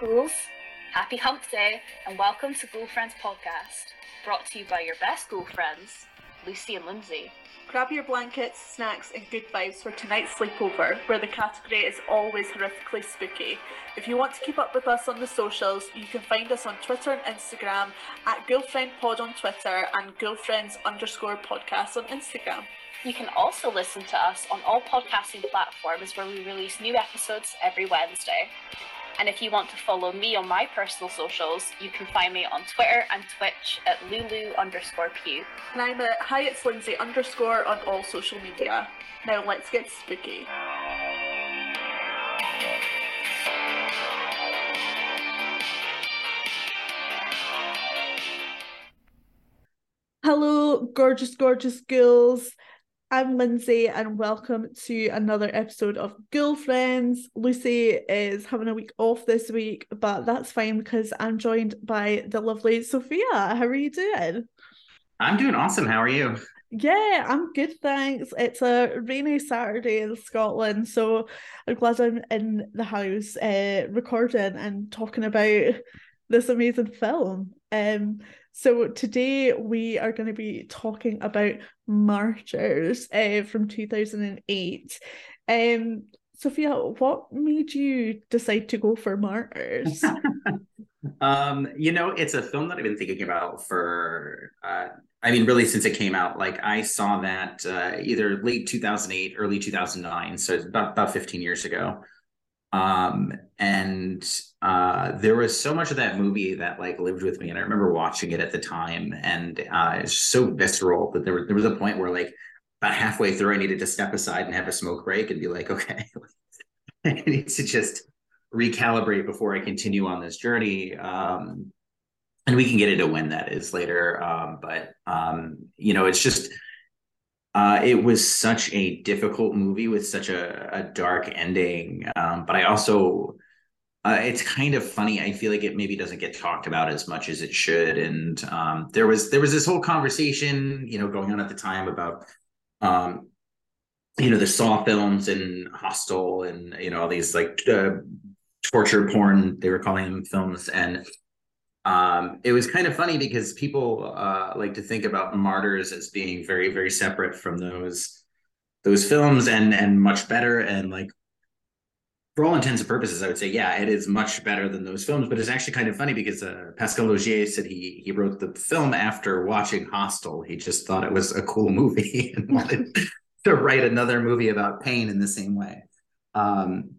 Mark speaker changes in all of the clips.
Speaker 1: Ghouls, happy hump day, and welcome to Ghoul Friends Podcast, brought to you by your best ghoul friends, Lucy and Lindsay.
Speaker 2: Grab your blankets, snacks, and good vibes for tonight's sleepover, where the category is always horrifically spooky. If you want to keep up with us on the socials, you can find us on Twitter and Instagram at GhoulfriendPod on Twitter and Ghoulfriends underscore podcast on Instagram.
Speaker 1: You can also listen to us on all podcasting platforms where we release new episodes every Wednesday. And if you want to follow me on my personal socials, you can find me on Twitter and Twitch at Lulu underscore Pew.
Speaker 2: And I'm at Hi It's Lindsay underscore on all social media. Now let's get spooky. Hello, gorgeous, gorgeous ghouls. I'm Lindsay, and welcome to another episode of Ghoulfriends. Lucy is having a week off this week, but that's fine because I'm joined by the lovely Sophia. How are you doing?
Speaker 3: I'm doing awesome. How are you?
Speaker 2: Yeah, I'm good, thanks. It's a rainy Saturday in Scotland, so I'm glad I'm in the house uh, recording and talking about this amazing film. Um, so today we are going to be talking about Martyrs uh, from 2008. Um, Sophia, what made you decide to go for Martyrs?
Speaker 3: um, you know, it's a film that I've been thinking about for, uh, I mean, really since it came out. Like I saw that uh, either late 2008, early 2009, so about about 15 years ago. Um, and uh, there was so much of that movie that like lived with me, and I remember watching it at the time, and uh, it's so visceral that there was there was a point where like about halfway through, I needed to step aside and have a smoke break and be like, okay, I need to just recalibrate before I continue on this journey. Um, and we can get into when that is later. Um, but um, you know, it's just uh, it was such a difficult movie with such a, a dark ending. Um, but I also, uh, it's kind of funny. I feel like it maybe doesn't get talked about as much as it should. And um, there was there was this whole conversation, you know, going on at the time about, um, you know, the Saw films and Hostel and you know all these like uh, torture porn they were calling them films and um, it was kind of funny because people uh, like to think about martyrs as being very very separate from those those films and and much better and like for all intents and purposes i would say yeah it is much better than those films but it's actually kind of funny because uh, pascal laugier said he he wrote the film after watching hostel. He just thought it was a cool movie and wanted to write another movie about pain in the same way. Um,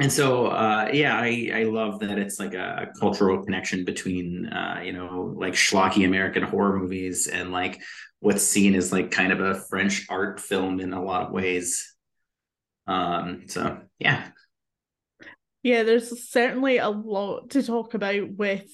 Speaker 3: and so uh, yeah i i love that it's like a, a cultural connection between uh, you know like schlocky american horror movies and like what's seen as like kind of a french art film in a lot of ways um so yeah.
Speaker 2: Yeah there's certainly a lot to talk about with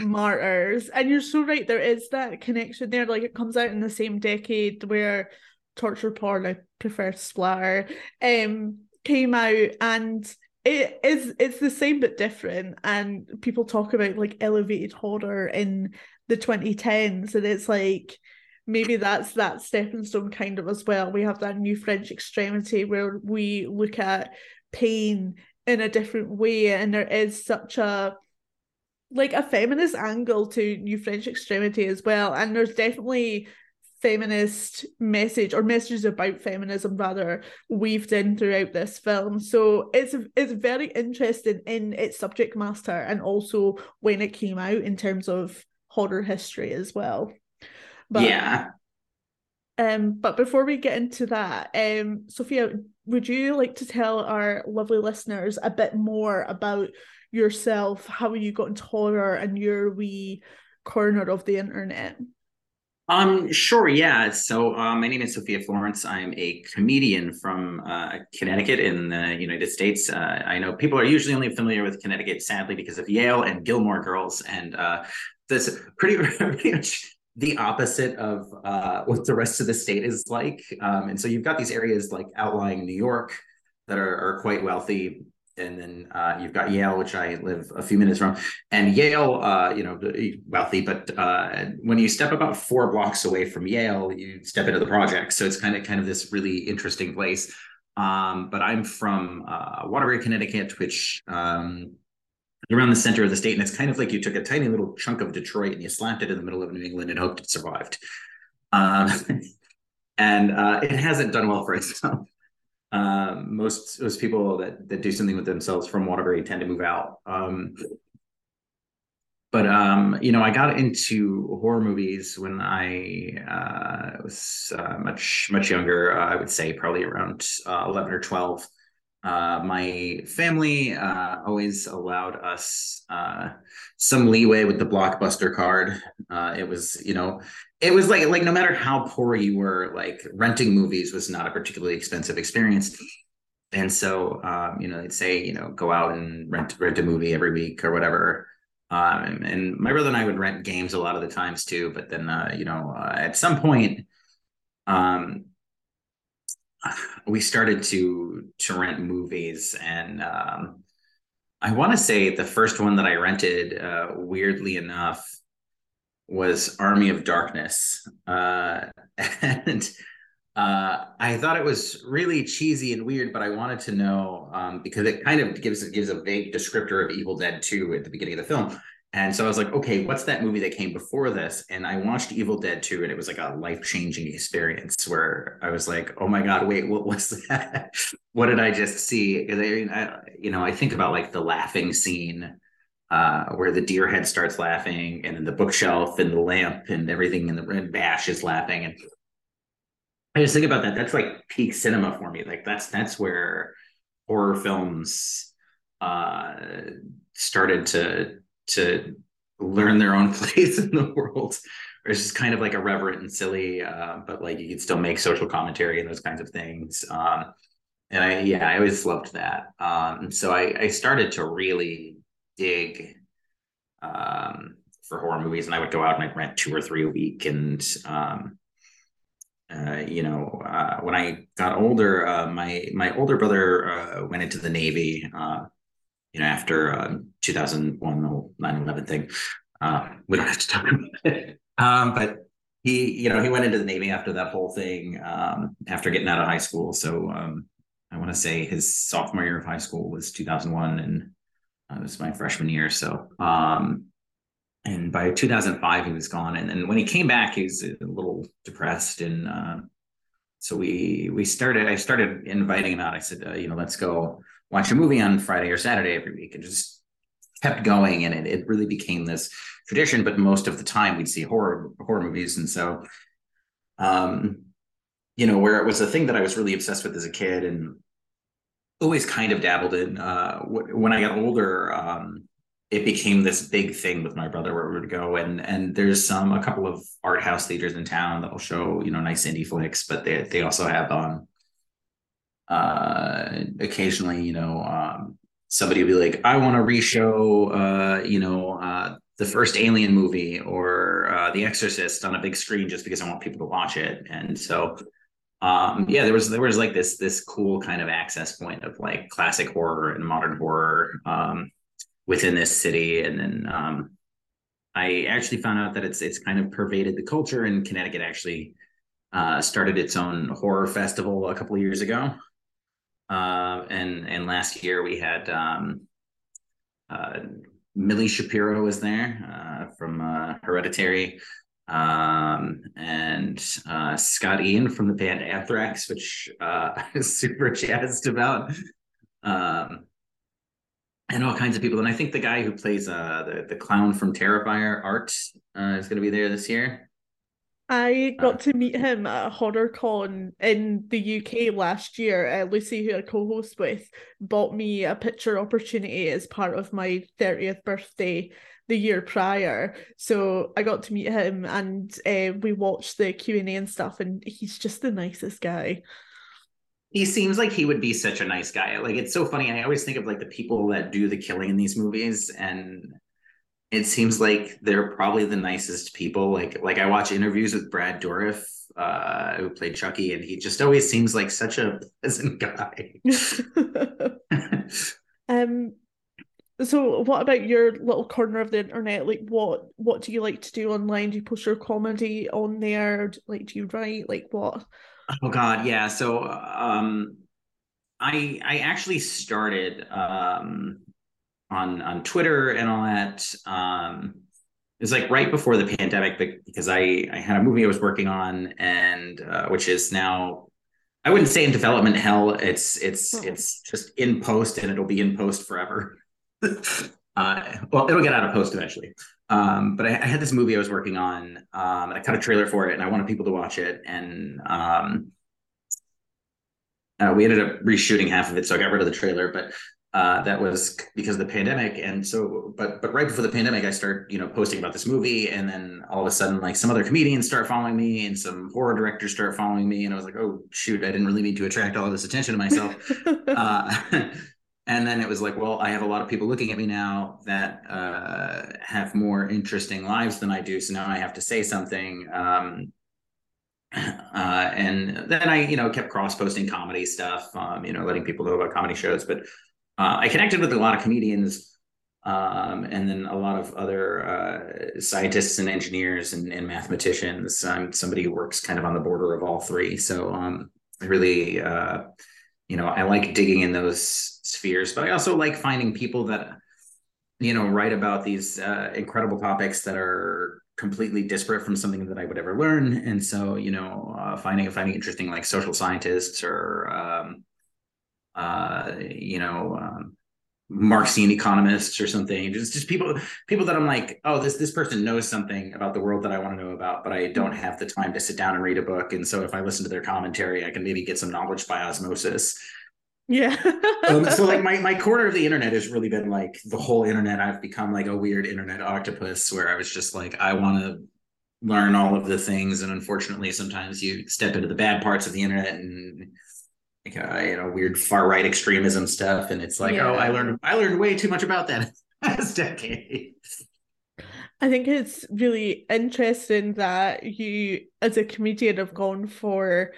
Speaker 2: martyrs. And you're so right there is that connection there. Like it comes out in the same decade where torture porn i prefer splatter um came out. And it is it's the same but different. And people talk about like elevated horror in the 2010s and it's like maybe that's that stepping stone kind of as well. We have that new french extremity where we look at pain in a different way and there is such a like a feminist angle to new french extremity as well. And there's definitely feminist message or messages about feminism rather weaved in throughout this film. So it's it's very interesting in its subject matter and also when it came out in terms of horror history as well
Speaker 3: but yeah
Speaker 2: um but before we get into that um sophia would you like to tell our lovely listeners a bit more about yourself how you got into horror and your wee corner of the internet
Speaker 3: um, sure, yeah. So uh, my name is Sophia Florence. I'm a comedian from uh, Connecticut in the United States. Uh, I know people are usually only familiar with Connecticut, sadly, because of Yale and Gilmore Girls, and uh, that's pretty, pretty much the opposite of uh, what the rest of the state is like. Um, and so you've got these areas like outlying New York that are, are quite wealthy and then uh, you've got Yale, which I live a few minutes from. And Yale, uh, you know, wealthy, but uh, when you step about four blocks away from Yale, you step into the project. So it's kind of kind of this really interesting place. Um, but I'm from uh, Waterbury, Connecticut, which um, around the center of the state, and it's kind of like you took a tiny little chunk of Detroit and you slapped it in the middle of New England and hoped it survived. Um, and uh, it hasn't done well for itself. Um, most most people that that do something with themselves from Waterbury tend to move out. Um, but um, you know, I got into horror movies when I uh, was uh, much much younger. Uh, I would say probably around uh, eleven or twelve. Uh, my family uh, always allowed us some leeway with the blockbuster card. it was, you know, it was like like no matter how poor you were, like renting movies was not a particularly expensive experience. And so, um, you know, they'd say, you know, go out and rent rent a movie every week or whatever um, and my brother and I would rent games a lot of the times too. But then, uh, you know, uh, at some point, um, we started to to rent movies, and um, I want to say the first one that I rented, uh, weirdly enough, was Army of Darkness, uh, and uh, I thought it was really cheesy and weird, but I wanted to know um, because it kind of gives gives a vague descriptor of Evil Dead 2 at the beginning of the film. And so I was like, okay, what's that movie that came before this? And I watched Evil Dead 2, and it was like a life changing experience where I was like, oh my God, wait, what was that? what did I just see? Because I I, you know, I think about like the laughing scene uh, where the deer head starts laughing, and then the bookshelf and the lamp and everything, in the red bash is laughing. And I just think about that. That's like peak cinema for me. Like that's that's where horror films uh, started to to learn their own place in the world. It's just kind of like irreverent and silly, uh, but like you could still make social commentary and those kinds of things. Um, and I, yeah, I always loved that. Um, so I, I started to really dig um, for horror movies, and I would go out and I'd rent two or three a week, and um, uh, you know, uh, when I got older, uh, my my older brother uh, went into the Navy. Uh, you know, after um, 2001, the 9/11 thing. we don't have to talk about it. Um, but he, you know, he went into the Navy after that whole thing. Um, after getting out of high school, so um, I want to say his sophomore year of high school was 2001, and it was my freshman year. So um, and by 2005 he was gone and then when he came back he was a little depressed and uh, so we we started i started inviting him out i said uh, you know let's go watch a movie on friday or saturday every week and just kept going and it, it really became this tradition. But most of the time we'd see horror horror movies. And so um you know where it was a thing that i was really obsessed with as a kid and always kind of dabbled in uh when i got older um it became this big thing with my brother where we would go and and there's some a couple of art house theaters in town that'll show you know nice indie flicks but they they also have um uh occasionally you know um somebody will be like i want to reshow uh you know uh the first alien movie or uh the exorcist on a big screen just because i want people to watch it and so um yeah there was there was like this this cool kind of access point of like classic horror and modern horror um within this city. And then um, I actually found out that it's it's kind of pervaded the culture, and Connecticut actually uh, started its own horror festival a couple of years ago. Uh, and and last year we had um, uh, Milly Shapiro was there uh, from uh, Hereditary, um, and uh, Scott Ian from the band Anthrax, which uh, I was super jazzed about. Um, and all kinds of people. And I think the guy who plays uh the, the clown from Terrifier, Art, uh, is going to be there this year.
Speaker 2: I got uh, to meet him at HorrorCon in the UK last year. Uh, Lucy, who I co-host with, bought me a picture opportunity as part of my 30th birthday the year prior. So I got to meet him and uh, we watched the Q&A and stuff and he's just the nicest guy
Speaker 3: he seems like he would be such a nice guy. Like it's so funny. I always think of like the people that do the killing in these movies, and it seems like they're probably the nicest people. Like like I watch interviews with Brad Dourif, uh, who played Chucky, and he just always seems like such a pleasant guy.
Speaker 2: um. So, what about your little corner of the internet? Like, what what do you like to do online? Do you post your comedy on there? Like, do you write? Like, what?
Speaker 3: Oh God, yeah. So um, I I actually started um, on on Twitter and all that. Um, it was like right before the pandemic because I I had a movie I was working on and uh, which is now I wouldn't say in development hell. It's it's oh. it's just in post and it'll be in post forever. uh, well, it'll get out of post eventually. Um, but I, I, had this movie I was working on, um, and I cut a trailer for it, and I wanted people to watch it. And um, uh, we ended up reshooting half of it, so I got rid of the trailer. But uh, that was because of the pandemic. And so but but right before the pandemic i started you know posting about this movie. And then all of a sudden like some other comedians start following me and some horror directors start following me. And i was like oh shoot i didn't really need to attract all this attention to myself. Uh, and then it was like well i have a lot of people looking at me now that uh, have more interesting lives than i do. So now i have to say something. Um, uh, and then I, you know, kept cross posting comedy stuff, um, you know, letting people know about comedy shows. But uh, I connected with a lot of comedians um, and then a lot of other uh, scientists and engineers and, and, mathematicians. I'm somebody who works kind of on the border of all three. So um, I really, uh, you know, I like digging in those spheres, but I also like finding people that, you know, write about these uh, incredible topics that are completely disparate from something that I would ever learn. And so, you know, uh, finding finding interesting like social scientists or um, uh, you know, um, Marxian economists or something. Just just people people that I'm like, oh, this this person knows something about the world that I want to know about, but I don't have the time to sit down and read a book. And so if I listen to their commentary, I can maybe get some knowledge by osmosis.
Speaker 2: Yeah.
Speaker 3: um, so like my my corner of the internet has really been like the whole internet. I've become like a weird internet octopus where I was just like, I want to learn all of the things, and unfortunately, sometimes you step into the bad parts of the internet and uh, you know weird far right extremism stuff, and it's like, yeah. oh, I learned I learned way too much about that last decade.
Speaker 2: I think it's really interesting that you, as a comedian, have gone for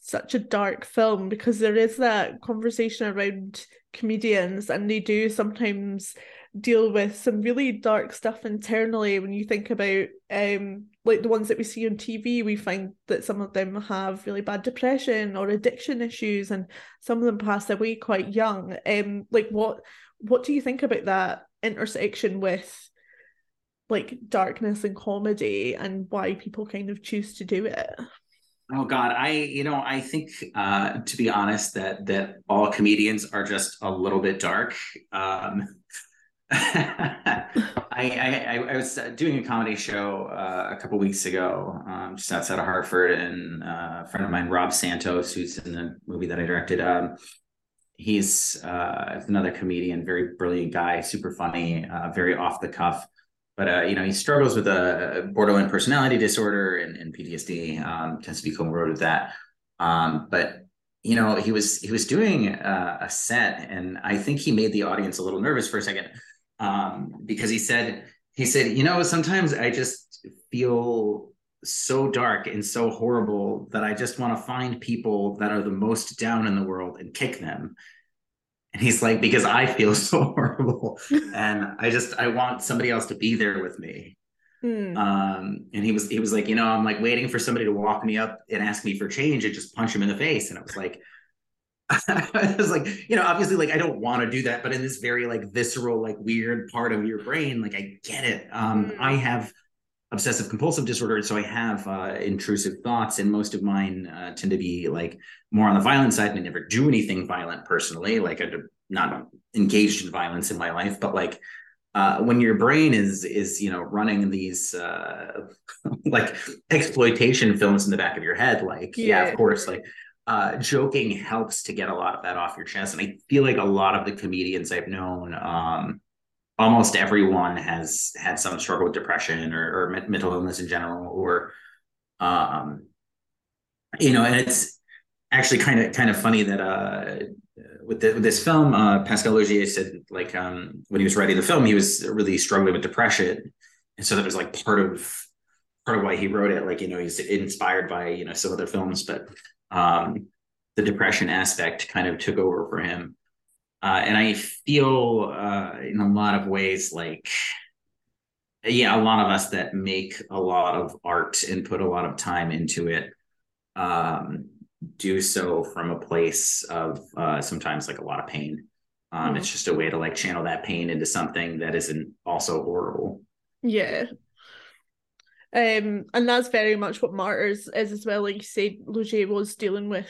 Speaker 2: such a dark film because there is that conversation around comedians and they do sometimes deal with some really dark stuff internally when you think about um like the ones that we see on TV we find that some of them have really bad depression or addiction issues and some of them pass away quite young um like what what do you think about that intersection with like darkness and comedy and why people kind of choose to do it
Speaker 3: Oh God, I you know I think uh, to be honest that that all comedians are just a little bit dark. Um, I, I, I was doing a comedy show uh, a couple weeks ago, um, just outside of Hartford, and uh, a friend of mine, Rob Santos, who's in the movie that I directed. Um, he's uh, another comedian, very brilliant guy, super funny, uh, very off the cuff. But uh, you know, he struggles with a borderline personality disorder and, and PTSD. Um, tends to be co-morbid with that. Um, but you know, he was he was doing uh, a set, and I think he made the audience a little nervous for a second um, because he said he said you know sometimes I just feel so dark and so horrible that I just want to find people that are the most down in the world and kick them. And he's like, because I feel so horrible. and I just I want somebody else to be there with me. Hmm. Um, and he was he was like, you know, I'm like waiting for somebody to walk me up and ask me for change and just punch him in the face. And I was like, I was like, you know, obviously, like I don't want to do that, but in this very like visceral, like weird part of your brain, like I get it. Um, mm. I have obsessive compulsive disorder, so I have uh, intrusive thoughts, and most of mine uh, tend to be like more on the violent side. And I never do anything violent personally, like I'm not engaged in violence in my life, but like uh, when your brain is is you know running these uh, like exploitation films in the back of your head, like yeah, yeah of course, like uh, joking helps to get a lot of that off your chest. And I feel like a lot of the comedians I've known, um, almost everyone has had some struggle with depression or, or mental illness in general, or, um, you know, and it's actually kind of kind of funny that uh, with, the, with this film, uh, Pascal Laugier said like um, when he was writing the film, he was really struggling with depression, and so that was like part of part of why he wrote it. Like you know, he's inspired by you know some other films, but um, the depression aspect kind of took over for him. Uh, and I feel uh, in a lot of ways like, yeah, a lot of us that make a lot of art and put a lot of time into it um, do so from a place of uh, sometimes like a lot of pain. Um, mm. It's just a way to like channel that pain into something that isn't also horrible.
Speaker 2: Yeah. Um, and that's very much what Martyrs is as well. Like you said, Laugier was dealing with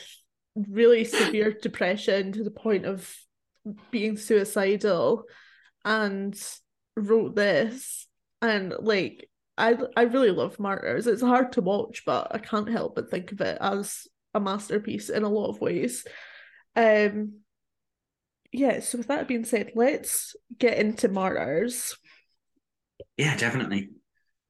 Speaker 2: really severe depression to the point of being suicidal and wrote this and like I I really love Martyrs. It's hard to watch, but I can't help but think of it as a masterpiece in a lot of ways. Um yeah, so with that being said, let's get into Martyrs.
Speaker 3: Yeah, definitely.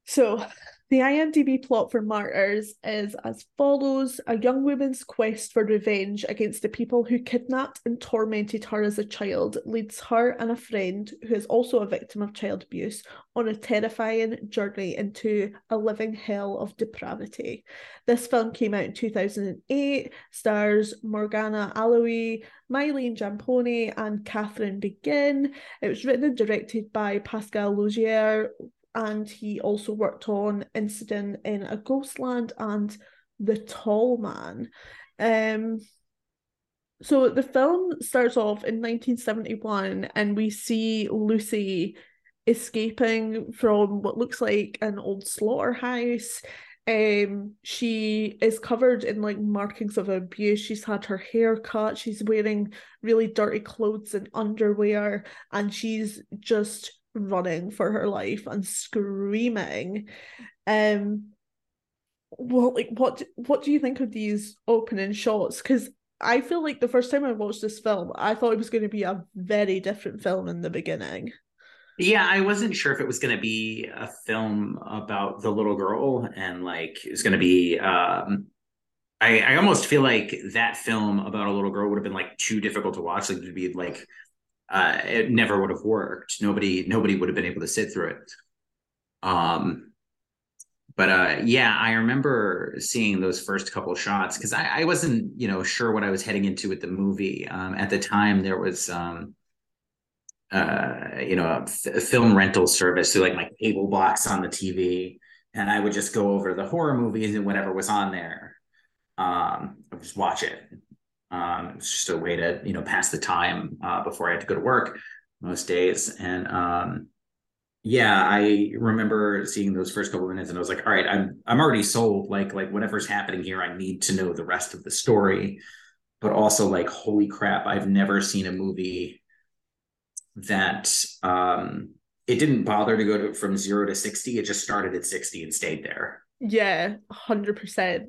Speaker 2: So the IMDb plot for Martyrs is as follows A young woman's quest for revenge against the people who kidnapped and tormented her as a child leads her and a friend, who is also a victim of child abuse, on a terrifying journey into a living hell of depravity. This film came out in 2008, stars Morjana Alaoui, Mylène Jampanoï, and Catherine Begin. It was written and directed by Pascal Laugier, and he also worked on Incident in a Ghostland and The Tall Man. Um, so the film starts off in 1971, and we see Lucy escaping from what looks like an old slaughterhouse. Um, she is covered in like markings of abuse. She's had her hair cut. She's wearing really dirty clothes and underwear, and she's just running for her life and screaming. Um what like what what do you think of these opening shots? Because I feel like the first time I watched this film, I thought it was going to be a very different film in the beginning.
Speaker 3: Yeah, I wasn't sure if it was going to be a film about the little girl and like it was going to be um I, I almost feel like that film about a little girl would have been like too difficult to watch. Like to be like uh, it never would have worked. Nobody nobody would have been able to sit through it. Um, but uh, yeah, I remember seeing those first couple shots because I, I, wasn't you know sure what I was heading into with the movie. Um, at the time, there was um, uh, you know a, f- a film rental service, so like my cable box on the TV, and I would just go over the horror movies and whatever was on there. Um, I would just watch it um, it was just a way to you know pass the time uh, before I had to go to work most days. And um, yeah, I remember seeing those first couple minutes, and I was like, all right, I'm I'm already sold. Like like whatever's happening here, I need to know the rest of the story. But also like, holy crap, I've never seen a movie that um it didn't bother to go to from zero to 60 it just started at 60 and stayed there
Speaker 2: yeah 100%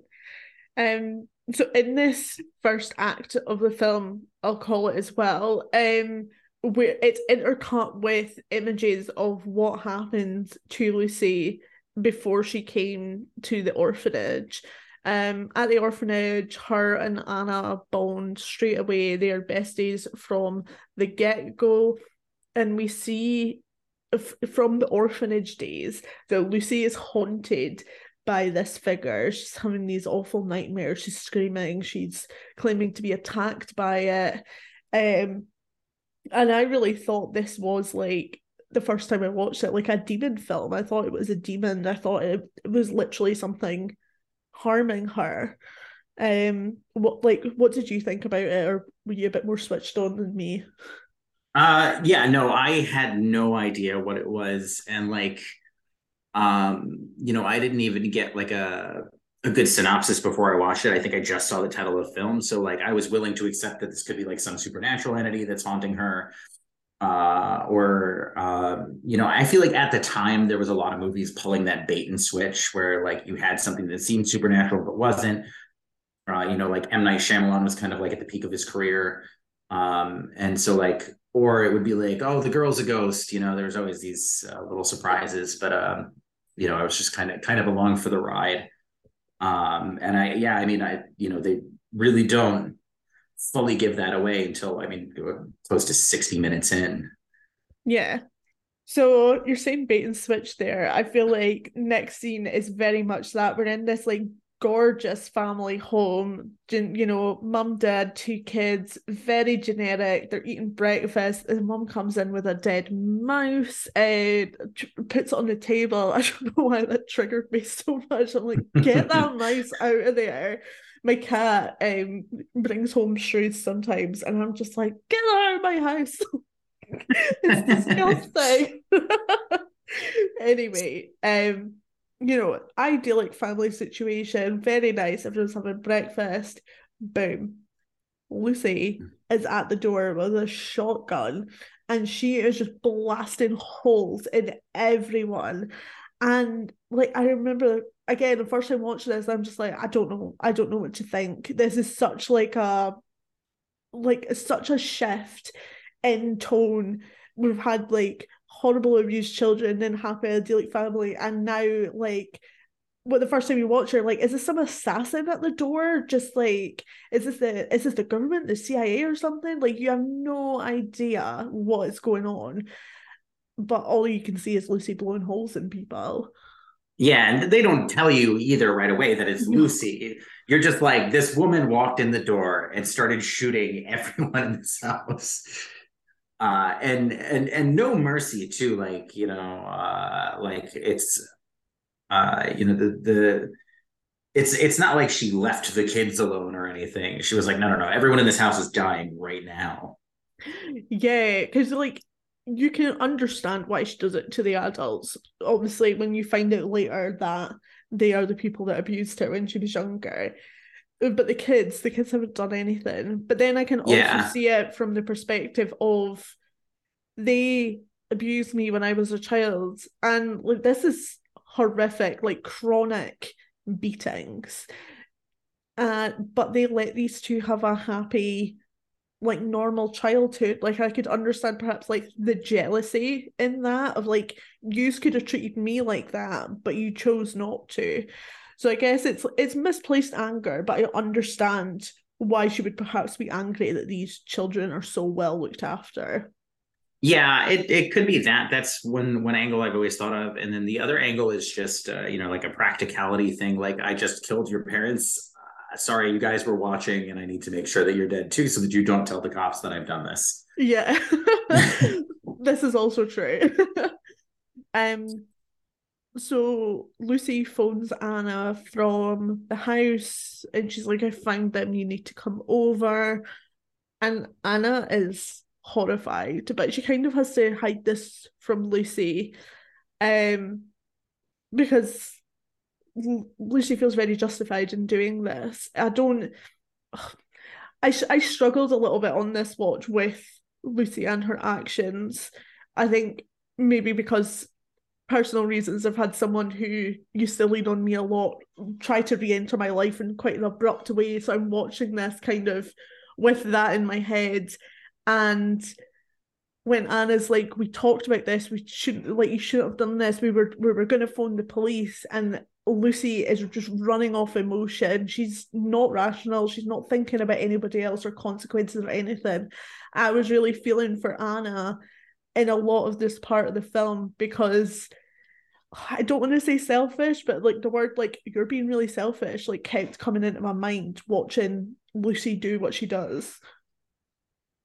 Speaker 2: um so in this first act of the film, I'll call it as well, um, where it's intercut with images of what happened to Lucy before she came to the orphanage. Um, at the orphanage, her and Anna bond straight away. They are besties from the get go, and we see f- from the orphanage days that Lucy is haunted by this figure. She's having these awful nightmares. She's screaming. She's claiming to be attacked by it. Um, and I really thought this was like the first time I watched it, like a demon film. I thought it was a demon. I thought it, it was literally something harming her. Um, what like what did you think about it, or were you a bit more switched on than me?
Speaker 3: Uh, yeah, no, I had no idea what it was, and like um, you know, I didn't even get like a a good synopsis before I watched it. I think I just saw the title of the film, so like I was willing to accept that this could be like some supernatural entity that's haunting her. Uh, or uh, you know, I feel like at the time there was a lot of movies pulling that bait and switch where like you had something that seemed supernatural but wasn't. Uh, you know, like M Night Shyamalan was kind of like at the peak of his career, um, and so like, or it would be like, oh, the girl's a ghost. You know, there's always these uh, little surprises, but um, you know, I was just kind of kind of along for the ride. Um, and I, yeah, I mean, I, you know, they really don't fully give that away until I mean, close to sixty minutes in.
Speaker 2: Yeah. So you're saying bait and switch there. I feel like next scene is very much that we're in this like gorgeous family home. You know, mum, dad, two kids, very generic. They're eating breakfast. And mum comes in with a dead mouse and puts it on the table. I don't know why that triggered me so much. I'm like, get that mouse out of there. my cat um brings home shrews sometimes, and I'm just like, get out of my house. it's disgusting. anyway, um, you know, idyllic family situation, very nice. Everyone's having breakfast. Boom. Lucy hmm. is at the door with a shotgun and she is just blasting holes in everyone. And like I remember again the first time watching this, I'm just like, I don't know, I don't know what to think. This is such like a like such a shift in tone. We've had like horrible abused children in happy idyllic family, and now like what the first time you watch her, like, is this some assassin at the door? Just like, is this the is this the government, the CIA or something? Like you have no idea what is going on. But all you can see is Lucy blowing holes in people.
Speaker 3: Yeah, and they don't tell you either right away that it's Lucy. You're just like, this woman walked in the door and started shooting everyone in this house. Uh, and and and no mercy too, like you know, uh, like it's uh, you know, the the it's it's not like she left the kids alone or anything. She was like, no, no, no, everyone in this house is dying right now.
Speaker 2: Yeah, because like you can understand why she does it to the adults. Obviously, when you find out later that they are the people that abused her when she was younger. But the kids, the kids haven't done anything. But then I can also yeah. see it from the perspective of they abused me when I was a child. And like this is horrific, like chronic beatings. Uh, but they let these two have a happy, like normal childhood. Like I could understand perhaps like the jealousy in that of like you could have treated me like that, but you chose not to. So I guess it's it's misplaced anger, but I understand why she would perhaps be angry that these children are so well looked after.
Speaker 3: Yeah, it, it could be that. That's one one angle I've always thought of, and then the other angle is just uh, you know like a practicality thing. Like I just killed your parents. Uh, sorry, you guys were watching, and I need to make sure that you're dead too, so that you don't tell the cops that I've done this.
Speaker 2: Yeah, this is also true. um, so Lucy phones Anna from the house, and she's like, "I found them. You need to come over." And Anna is horrified, but she kind of has to hide this from Lucy, um, because Lucy feels very justified in doing this. I don't. I I struggled a little bit on this watch with Lucy and her actions. I think maybe because personal reasons I've had someone who used to lean on me a lot try to re-enter my life in quite an abrupt way. So I'm watching this kind of with that in my head and when Anna's like, we talked about this, we shouldn't like you shouldn't have done this. We were we were gonna phone the police and Lucy is just running off emotion. She's not rational, she's not thinking about anybody else or consequences or anything. I was really feeling for Anna in a lot of this part of the film because I don't want to say selfish, but like the word like you're being really selfish like kept coming into my mind watching Lucy do what she does.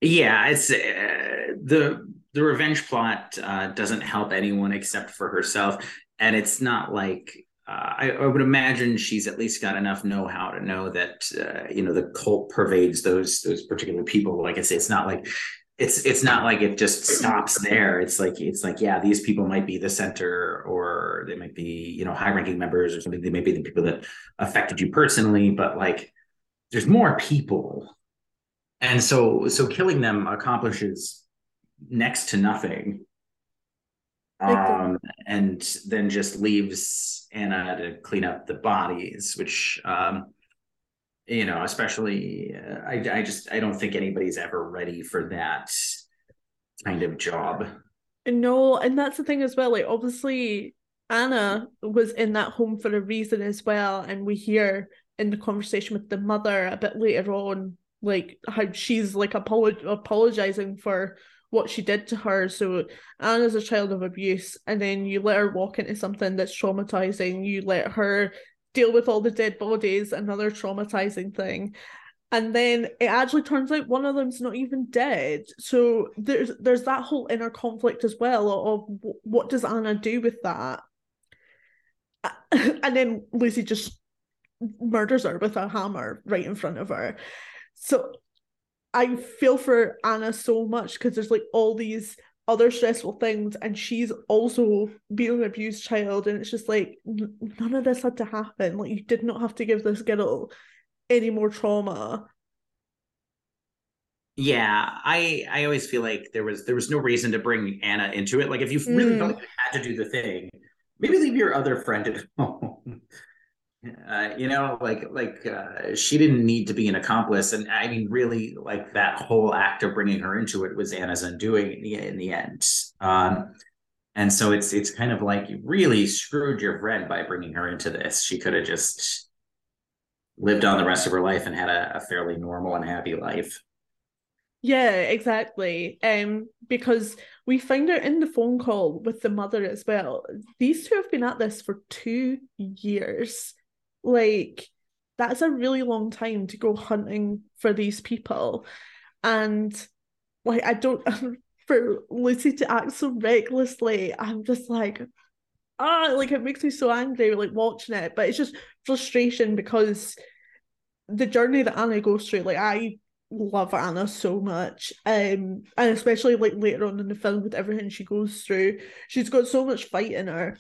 Speaker 3: Yeah, it's uh, the the revenge plot uh, doesn't help anyone except for herself, and it's not like uh, I, I, would imagine she's at least got enough know how to know that uh, you know the cult pervades those those particular people. Like I say, it's not like it's it's not like it just stops there. It's like it's like yeah, these people might be the center, or they might be you know high ranking members or something. They may be the people that affected you personally, but like there's more people and so so killing them accomplishes next to nothing um and then just leaves anna to clean up the bodies which um you know especially uh, i i just i don't think anybody's ever ready for that kind of job
Speaker 2: no and that's the thing as well like obviously anna was in that home for a reason as well and we hear in the conversation with the mother a bit later on like how she's like apolog- apologizing for what she did to her. So Anna's a child of abuse, and then you let her walk into something that's traumatizing. You let her deal with all the dead bodies, another traumatizing thing. And then it actually turns out one of them's not even dead. So there's there's that whole inner conflict as well of what does Anna do with that? And then Lucy just murders her with a hammer right in front of her. So I feel for Anna so much because there's like all these other stressful things and she's also being an abused child and it's just like none of this had to happen. Like you did not have to give this girl any more trauma.
Speaker 3: Yeah i i always feel like there was there was no reason to bring anna into it. Like if you really mm. felt like you had to do the thing maybe leave your other friend at home uh, you know like like uh, she didn't need to be an accomplice and i mean really like that whole act of bringing her into it was anna's undoing in the, in the end um, and so it's it's kind of like you really screwed your friend by bringing her into this she could have just lived on the rest of her life and had a, a fairly normal and happy life
Speaker 2: yeah, exactly. Um, because we find out in the phone call with the mother as well. These two have been at this for two years. Like, that's a really long time to go hunting for these people. And like I don't for Lucy to act so recklessly, I'm just like, ah, like it makes me so angry like watching it. But it's just frustration because the journey that Anna goes through, like I love Anna so much. Um and especially like later on in the film with everything she goes through. She's got so much fight in her.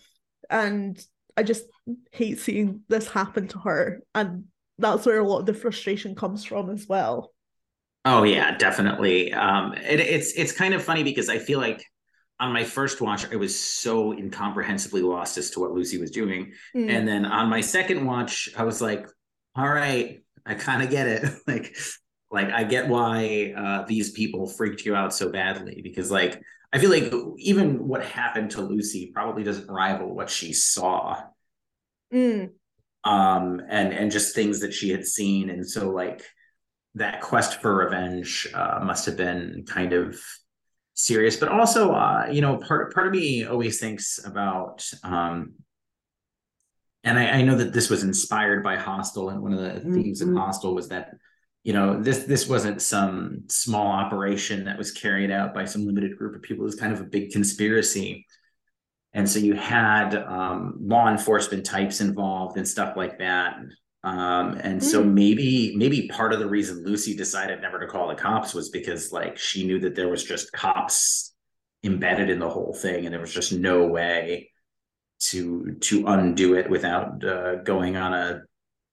Speaker 2: And I just hate seeing this happen to her. And that's where a lot of the frustration comes from as well.
Speaker 3: Oh yeah, definitely. Um it, it's it's kind of funny because I feel like on my first watch, I was so incomprehensibly lost as to what Lucy was doing. Mm. And then on my second watch, I was like, all right, I kind of get it. like like I get why uh, these people freaked you out so badly because like I feel like even what happened to Lucy probably doesn't rival what she saw.
Speaker 2: Mm.
Speaker 3: Um, and and just things that she had seen, and so like that quest for revenge uh, must have been kind of serious. But also, uh, you know, part part of me always thinks about um, and I, I, know that this was inspired by Hostel, and one of the themes mm-hmm. in Hostel was that you know this this wasn't some small operation that was carried out by some limited group of people. It was kind of a big conspiracy. And so you had um, law enforcement types involved and stuff like that. Um, and mm. so maybe maybe part of the reason lucy decided never to call the cops was because like she knew that there was just cops embedded in the whole thing and there was just no way to to undo it without uh, going on a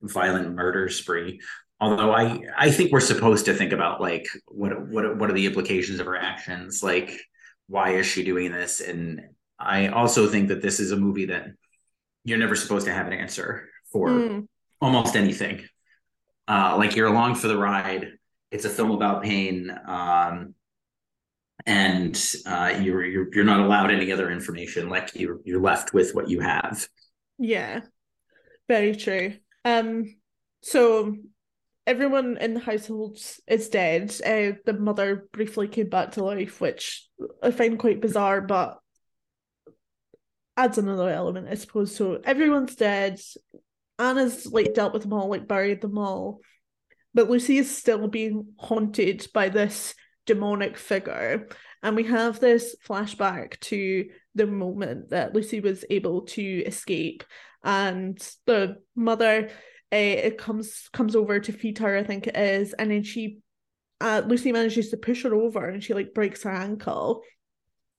Speaker 3: violent murder spree although i i think we're supposed to think about like what what what are the implications of her actions? Like why is she doing this? And i also think that this is a movie that you're never supposed to have an answer for mm. almost anything. Uh like you're along for the ride. It's a film about pain um and uh you're you're, you're not allowed any other information. Like you're you're left with what you have.
Speaker 2: Yeah. Very true. Um so everyone in the household is dead. Uh, the mother briefly came back to life, which I find quite bizarre, but adds another element, I suppose. So everyone's dead. Anna's like dealt with them all, like buried them all. But Lucy is still being haunted by this demonic figure. And we have this flashback to the moment that Lucy was able to escape. And the mother it comes comes over to feed her, I think it is, and then she uh, Lucy manages to push her over and she like breaks her ankle.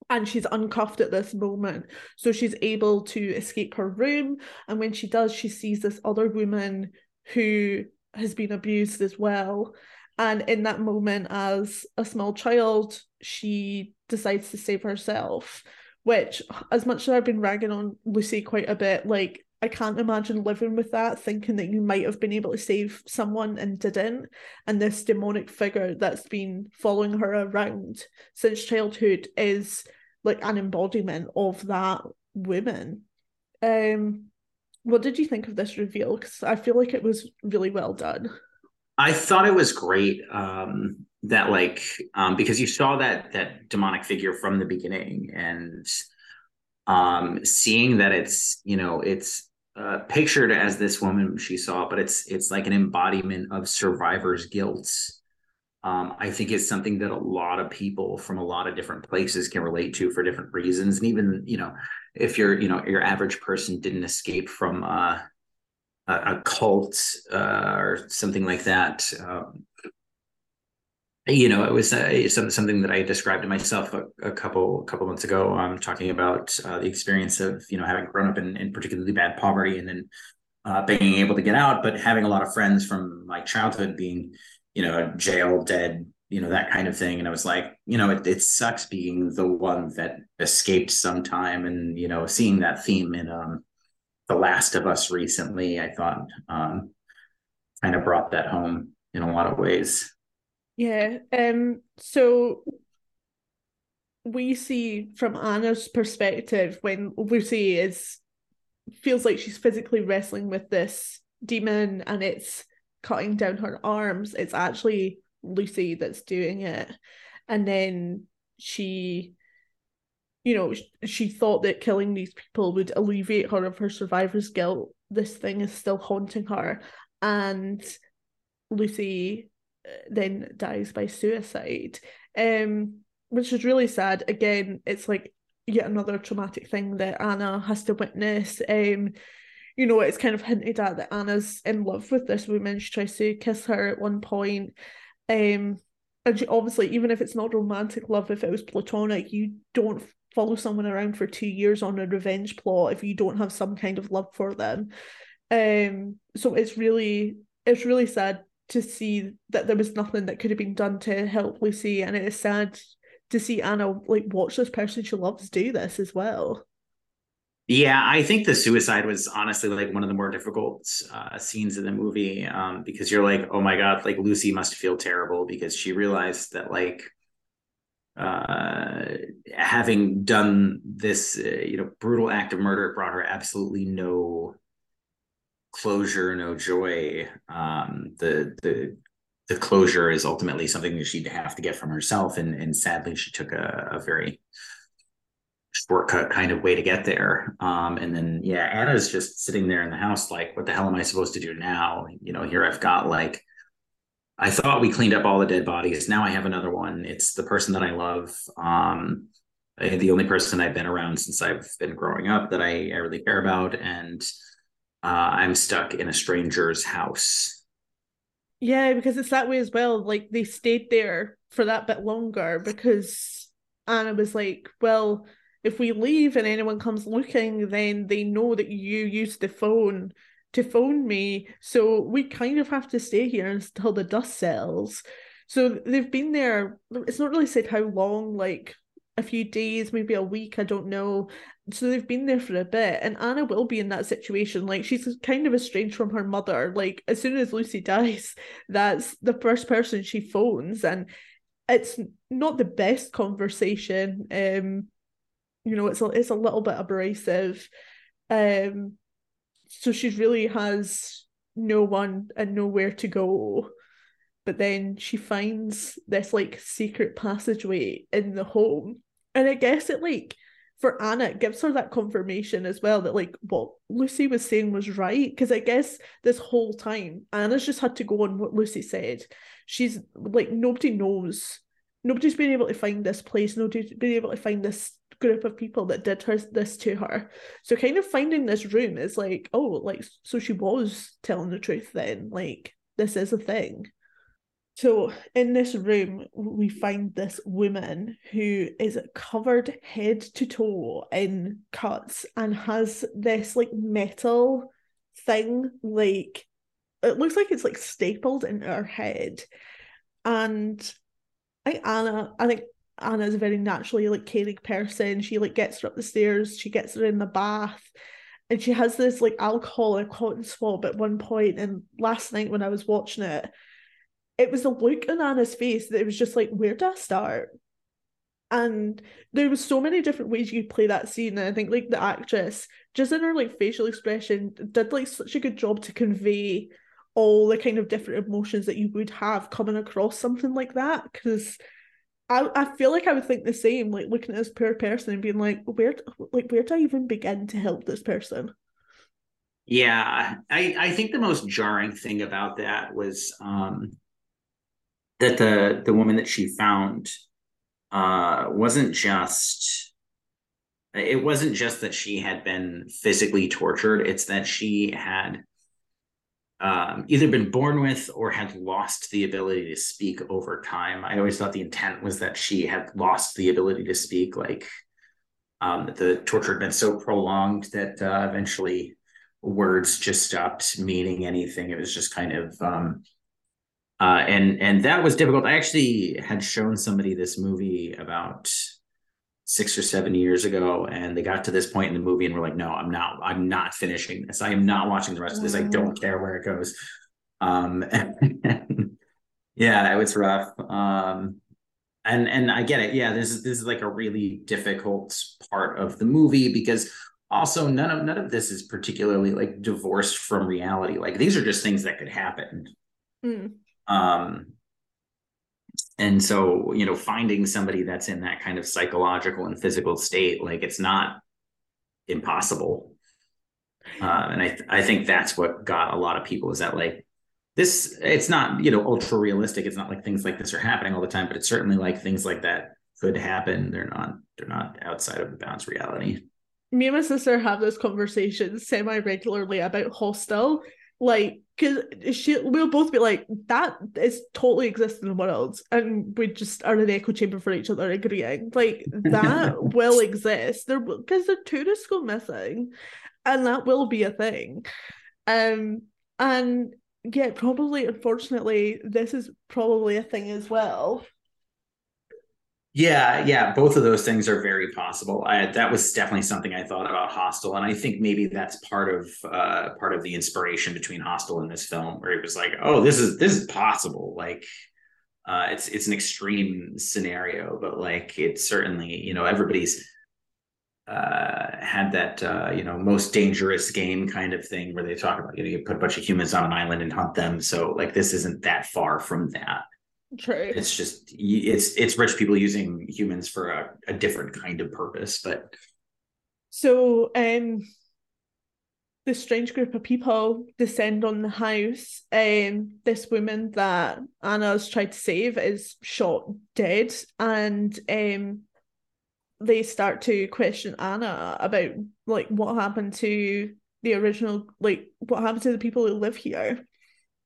Speaker 2: And she's uncuffed at this moment. So she's able to escape her room. And when she does she sees this other woman who has been abused as well. And in that moment as a small child she decides to save herself which as much as i've been ragging on lucy quite a bit like I can't imagine living with that, thinking that you might have been able to save someone and didn't. And this demonic figure that's been following her around since childhood is like an embodiment of that woman. Um, what did you think of this reveal? Because I feel like it was really well done.
Speaker 3: I thought it was great. Um, that like um, because you saw that that demonic figure from the beginning and um seeing that it's you know it's uh, pictured as this woman she saw, but it's it's like an embodiment of survivor's guilt. Um, I think it's something that a lot of people from a lot of different places can relate to for different reasons. And even you know, if you're you know your average person didn't escape from uh, a, a cult uh, or something like that. Um, you know, it was uh, something that I described to myself a, a couple a couple months ago. Um, talking about uh, the experience of you know having grown up in, in particularly bad poverty and then uh, being able to get out, but having a lot of friends from my childhood being you know jail, dead, you know that kind of thing. And I was like, you know, it, it sucks being the one that escaped sometime, and you know, seeing that theme in um, The Last of Us recently, I thought um, kind of brought that home in a lot of ways.
Speaker 2: Yeah. Um. So we see from Anna's perspective when Lucy is feels like she's physically wrestling with this demon and it's cutting down her arms. It's actually Lucy that's doing it, and then she. You know, she thought that killing these people would alleviate her of her survivor's guilt. This thing is still haunting her. And Lucy then dies by suicide. Um which is really sad. Again it's like yet another traumatic thing that anna has to witness. Um you know it's kind of hinted at that anna's in love with this woman. She tries to kiss her at one point. Um and she, obviously even if it's not romantic love if it was platonic you don't follow someone around for two years on a revenge plot if you don't have some kind of love for them. Um so it's really it's really sad to see that there was nothing that could have been done to help Lucy, and it is sad to see Anna like watch this person she loves do this as well.
Speaker 3: Yeah, I think the suicide was honestly like one of the more difficult uh, scenes in the movie um, because you're like, oh my god, like Lucy must feel terrible because she realized that like uh, having done this, uh, you know, brutal act of murder brought her absolutely no closure, no joy. Um, the the the closure is ultimately something that she'd have to get from herself, and and sadly, she took a, a very shortcut kind of way to get there. Um, and then yeah, Anna's just sitting there in the house, like, what the hell am I supposed to do now? You know, here I've got like. I thought we cleaned up all the dead bodies. Now I have another one. It's the person that I love. Um, the only person I've been around since I've been growing up that I, I really care about. And Uh, I'm stuck in a stranger's house.
Speaker 2: Yeah, because it's that way as well. Like they stayed there for that bit longer because Anna was like, well, if we leave and anyone comes looking, then they know that you used the phone to phone me. So we kind of have to stay here until the dust settles. So they've been there. It's not really said how long, like a few days, maybe a week, I don't know. So they've been there for a bit, and Anna will be in that situation. Like she's kind of estranged from her mother. Like as soon as Lucy dies, that's the first person she phones, and it's not the best conversation. Um, you know, it's a it's a little bit abrasive. Um, so she really has no one and nowhere to go but then she finds this like secret passageway in the home and I guess it like for Anna, it gives her that confirmation as well that like what Lucy was saying was right. Because I guess this whole time Anna's just had to go on what Lucy said. She's like nobody knows. Nobody's been able to find this place. Nobody's been able to find this group of people that did her this to her. So kind of finding this room is like, oh, like so she was telling the truth then. Like this is a thing. So in this room, we find this woman who is covered head to toe in cuts and has this like metal thing, like it looks like it's like stapled into her head. And I think Anna, I think Anna's a very naturally like caring person. She like gets her up the stairs, she gets her in the bath, and she has this like alcohol and cotton swab at one point. And last night when I was watching it, it was the look on Anna's face that it was just like, where do I start? And there was so many different ways you could play that scene. And I think like the actress, just in her like facial expression, did like such a good job to convey all the kind of different emotions that you would have coming across something like that. Because I, I feel like I would think the same, like looking at this poor person and being like, where like where do I even begin to help this person?
Speaker 3: Yeah, I I think the most jarring thing about that was um that the the woman that she found uh, wasn't just it wasn't just that she had been physically tortured it's that she had um, either been born with or had lost the ability to speak over time. I always thought the intent was that she had lost the ability to speak, like um, the torture had been so prolonged that uh, eventually words just stopped meaning anything. It was just kind of um, uh, and and that was difficult. I actually had shown somebody this movie about six or seven years ago and they got to this point in the movie and were like no i'm not i'm not finishing this. I am not watching the rest of this. I don't care where it goes. Um and, yeah it was rough. Um and and i get it. Yeah this is this is like a really difficult part of the movie because also none of none of this is particularly like divorced from reality. Like these are just things that could happen. Mm. Um and so you know finding somebody that's in that kind of psychological and physical state like it's not impossible. Uh, and i th- i think that's what got a lot of people is that like this it's not you know ultra realistic. It's not like things like this are happening all the time but it's certainly like things like that could happen. They're not they're not outside of the bounds reality.
Speaker 2: Me and my sister have this conversation semi regularly about hostel like because she we'll both be like that is totally exists in the world and we just are an echo chamber for each other agreeing. Like that will exist. There because the tourists go missing and that will be a thing. Um and yeah probably unfortunately this is probably a thing as well
Speaker 3: yeah, yeah, both of those things are very possible. I, that was definitely something I thought about Hostel, and I think maybe that's part of uh, part of the inspiration between Hostel and this film, where it was like, oh, this is this is possible. Like, uh, it's it's an extreme scenario, but like it's certainly you know everybody's uh, had that uh, you know most dangerous game kind of thing where they talk about you know you put a bunch of humans on an island and hunt them. So like this isn't that far from that.
Speaker 2: True.
Speaker 3: It's just it's it's rich people using humans for a, a different kind of purpose, but
Speaker 2: so um the strange group of people descend on the house. Um, this woman that Anna's tried to save is shot dead, and um, they start to question Anna about like what happened to the original, like what happened to the people who live here.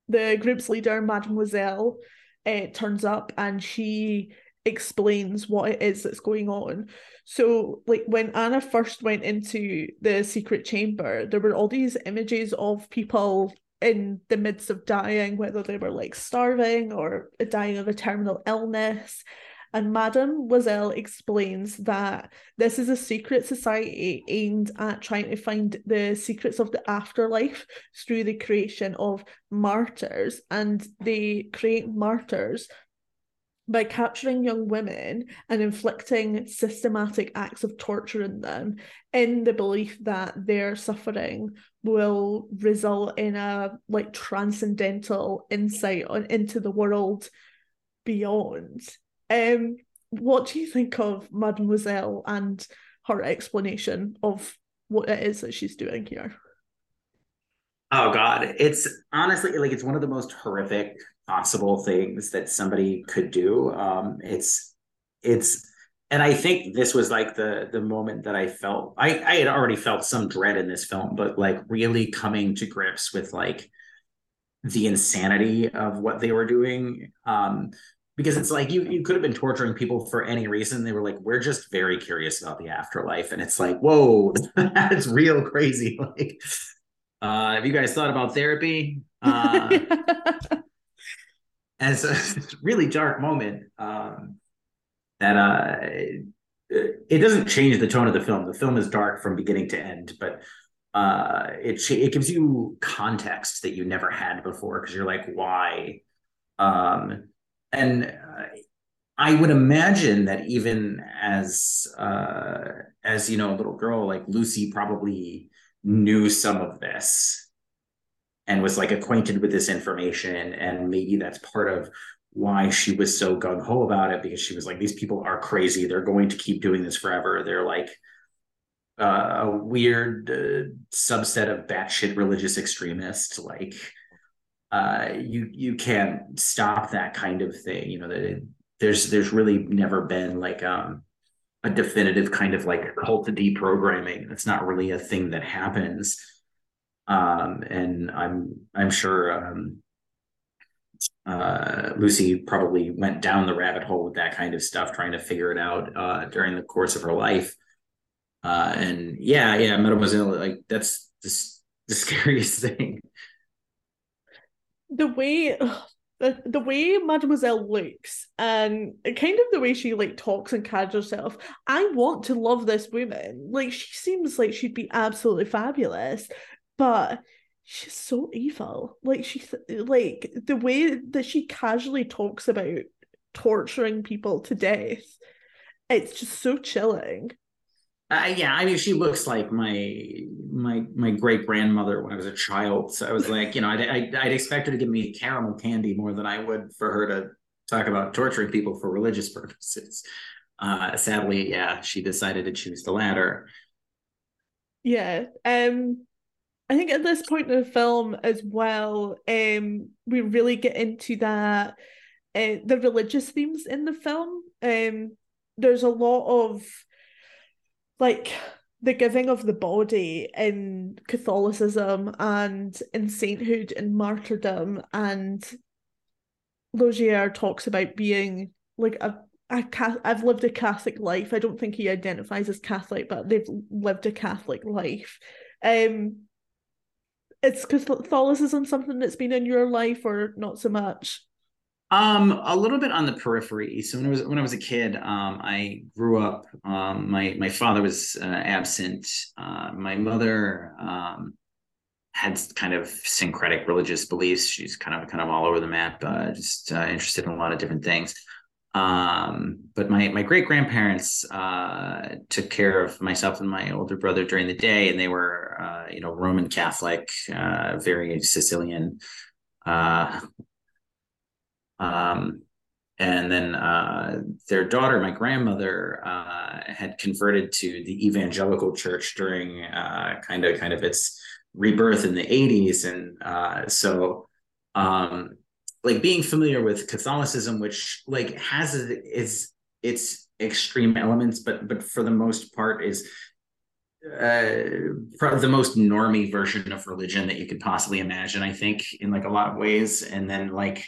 Speaker 2: The group's leader, Mademoiselle, uh, turns up and she explains what it is that's going on. So, like when Anna first went into the secret chamber, there were all these images of people in the midst of dying, whether they were like starving or dying of a terminal illness. And Mademoiselle explains that this is a secret society aimed at trying to find the secrets of the afterlife through the creation of martyrs. And they create martyrs by capturing young women and inflicting systematic acts of torture in them in the belief that their suffering will result in a like transcendental insight on into the world beyond um, what do you think of Mademoiselle and her explanation of what it is that she's doing here?
Speaker 3: Oh God, it's honestly like it's one of the most horrific possible things that somebody could do. Um, it's it's and I think this was like the the moment that I felt I I had already felt some dread in this film, but like really coming to grips with like the insanity of what they were doing. Um, because it's like you you could have been torturing people for any reason. They were like, we're just very curious about the afterlife, and it's like, whoa, that's real crazy. Like, uh, have you guys thought about therapy? Uh, and it's a really dark moment um, that uh, it doesn't change the tone of the film. The film is dark from beginning to end, but uh, it it gives you context that you never had before because you're like, why? Um, and uh, I would imagine that even as uh, as you know, a little girl like Lucy probably knew some of this and was like acquainted with this information, and maybe that's part of why she was so gung ho about it because she was like, these people are crazy. They're going to keep doing this forever. They're like uh, a weird uh, subset of batshit religious extremists. Like uh, you you can't stop that kind of thing. You know, that there's there's really never been like um, a definitive kind of like cult deprogramming. It's not really a thing that happens. um, and I'm I'm sure um, uh, Lucy probably went down the rabbit hole with that kind of stuff, trying to figure it out uh, during the course of her life. Uh, and yeah, yeah, Mademoiselle, like that's the, the scariest thing.
Speaker 2: The way the, the way Mademoiselle looks and kind of the way she like talks and carries herself, I want to love this woman. Like she seems like she'd be absolutely fabulous, but she's so evil. Like she like the way that she casually talks about torturing people to death, it's just so chilling.
Speaker 3: Uh, yeah, I mean, she looks like my my my great grandmother when I was a child. So I was like, you know, I'd, I'd, I'd expect her to give me caramel candy more than I would for her to talk about torturing people for religious purposes. Uh, sadly, yeah, she decided to choose the latter.
Speaker 2: Yeah. Um. I think at this point in the film as well, um, we really get into that uh, the religious themes in the film. Um, there's a lot of like the giving of the body in Catholicism and in sainthood and martyrdom and Laugier talks about being like a, a I've lived a Catholic life. I don't think he identifies as Catholic, but they've lived a Catholic life. Um, it's Catholicism something that's been in your life or not so much?
Speaker 3: Um, a little bit on the periphery. So when I was when I was a kid, um, I grew up. Um, my my father was uh, absent. Uh, my mother um, had kind of syncretic religious beliefs. She's kind of kind of all over the map. Uh, just uh, interested in a lot of different things. Um, but my my great grandparents uh, took care of myself and my older brother during the day, and they were uh, you know Roman Catholic, uh, very Sicilian. Uh, um, and then uh, their daughter, my grandmother, uh, had converted to the evangelical church during uh, kind of kind of its rebirth in the 80s, and uh, so um, like being familiar with Catholicism, which like has its its extreme elements, but but for the most part is uh the most normy version of religion that you could possibly imagine i think in like a lot of ways. And then like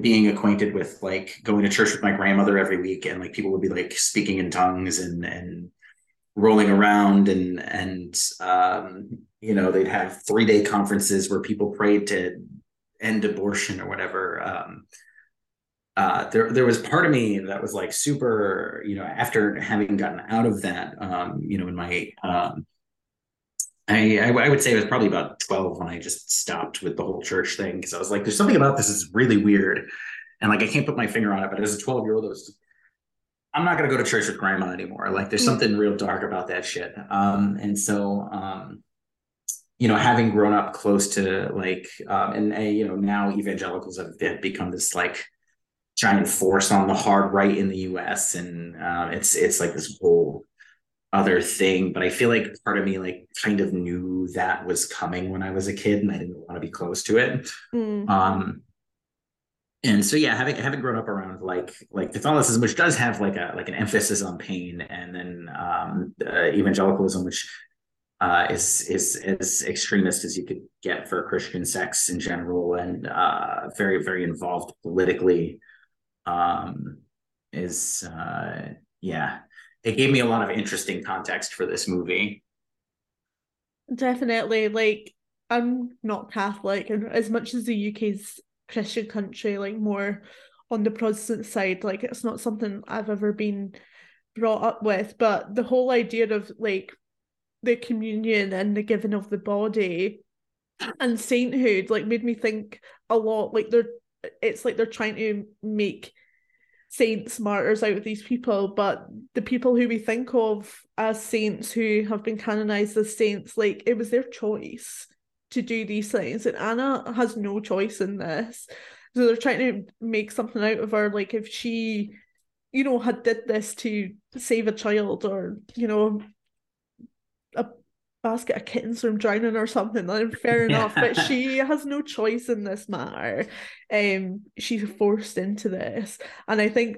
Speaker 3: being acquainted with like going to church with my grandmother every week and like people would be like speaking in tongues and and rolling around and and um you know they'd have three day conferences where people prayed to end abortion or whatever um uh there there was part of me that was like super you know after having gotten out of that um you know in my um I, I, would say it was probably about 12 when I just stopped with the whole church thing because I was like, there's something about this is really weird. And like, I can't put my finger on it, but as a 12 year old, I was, I'm not going to go to church with grandma anymore. Like, there's mm. something real dark about that shit. Um, and so, um, you know, having grown up close to like, um, and, uh, you know, now evangelicals have, have become this like giant force on the hard right in the US. And uh, it's, it's like this whole other thing but i feel like part of me like kind of knew that was coming when i was a kid and i didn't want to be close to it mm. um and so yeah having having grown up around like like catholicism which does have like a like an emphasis on pain and then um uh, evangelicalism which uh is is as extremist as you could get for christian sects in general and uh very very involved politically um is uh yeah it gave me a lot of interesting context for this movie.
Speaker 2: Definitely. Like, I'm not Catholic, and as much as the UK's Christian country, like more on the Protestant side, like it's not something I've ever been brought up with. But the whole idea of like the communion and the giving of the body and sainthood like made me think a lot like they're it's like they're trying to make saints, martyrs out of these people, but the people who we think of as saints who have been canonized as saints, like it was their choice to do these things. And Anna has no choice in this. So they're trying to make something out of her. Like if she, you know, had did this to save a child or, you know, basket of kittens from drowning or something, then fair enough. but she has no choice in this matter. Um, she's forced into this, and I think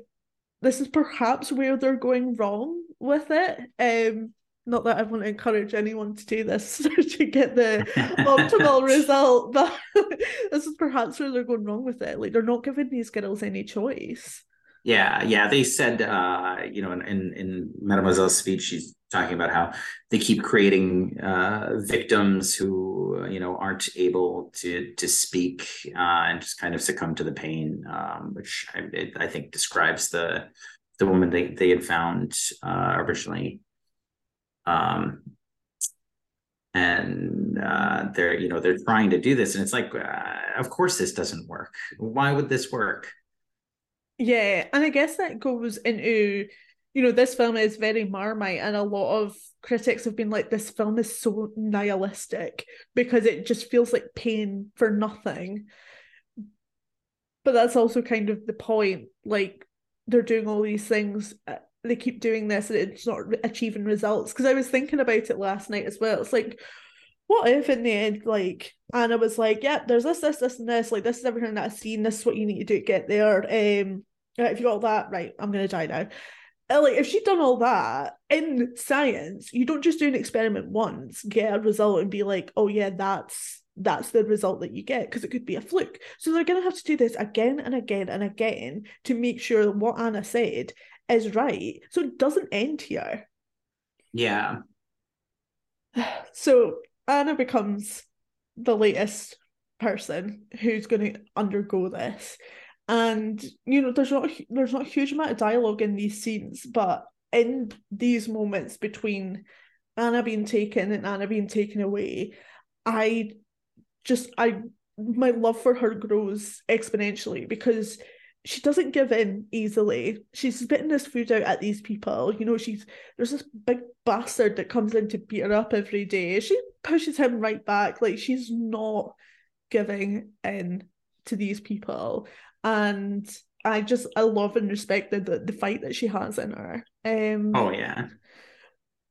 Speaker 2: this is perhaps where they're going wrong with it. Um, not that I want to encourage anyone to do this to get the optimal result, but this is perhaps where they're going wrong with it. Like they're not giving these girls any choice.
Speaker 3: Yeah, yeah. They said, uh, you know, in, in, in Mademoiselle's speech, she's talking about how they keep creating uh, victims who, you know, aren't able to to speak uh, and just kind of succumb to the pain, um, which I, it, I think describes the the woman they they had found uh, originally. Um, and uh, they're you know they're trying to do this and it's like uh, of course this doesn't work. Why would this work?
Speaker 2: Yeah and i guess that goes into you know this film is very marmite and a lot of critics have been like this film is so nihilistic because it just feels like pain for nothing but that's also kind of the point like they're doing all these things uh, they keep doing this and it's not achieving results. Because I was thinking about it last night as well. It's like, what if in the end, like Anna was like, "Yeah, there's this, this, this, and this. Like this is everything that I've seen. This is what you need to do to get there. Um, if you got that, right, I'm gonna die now." Like if she'd done all that in science, you don't just do an experiment once, get a result, and be like, "Oh yeah, that's." that's the result that you get because it could be a fluke. So they're going to have to do this again and again and again to make sure that what Anna said is right. So it doesn't end here.
Speaker 3: Yeah.
Speaker 2: So Anna becomes the latest person who's going to undergo this. And you know, there's not there's not a huge amount of dialogue in these scenes, but in these moments between Anna being taken and Anna being taken away, I just I my love for her grows exponentially because she doesn't give in easily. She's spitting this food out at these people. You know, she's there's this big bastard that comes in to beat her up every day. She pushes him right back. Like she's not giving in to these people. And I just I love and respect the the, the fight that she has in her. Um
Speaker 3: Oh yeah.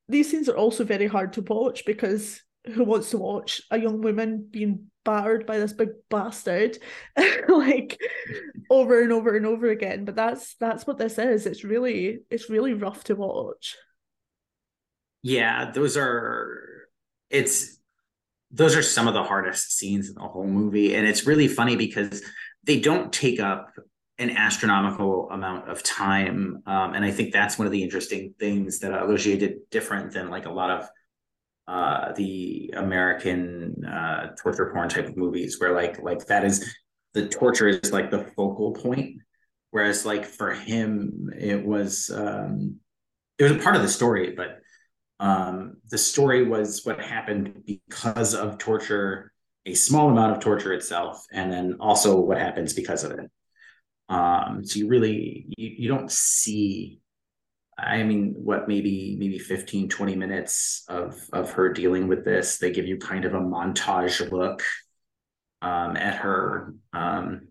Speaker 2: These scenes are also very hard to watch because who wants to watch a young woman being battered by this big bastard? Like over and over and over again. But that's that's what this is. It's really it's really rough to watch.
Speaker 3: Yeah those are it's those are some of the hardest scenes in the whole movie. And it's really funny because they don't take up an astronomical amount of time um, and i think that's one of the interesting things that Laugier did different than like a lot of uh, the American uh, torture porn type of movies, where like like that is the torture is like the focal point, whereas like for him it was um, it was a part of the story, but um, the story was what happened because of torture, a small amount of torture itself, and then also what happens because of it. Um, so you really you, you don't see I mean, what maybe maybe 15, 20 minutes of of her dealing with this. They give you kind of a montage look um, at her, um,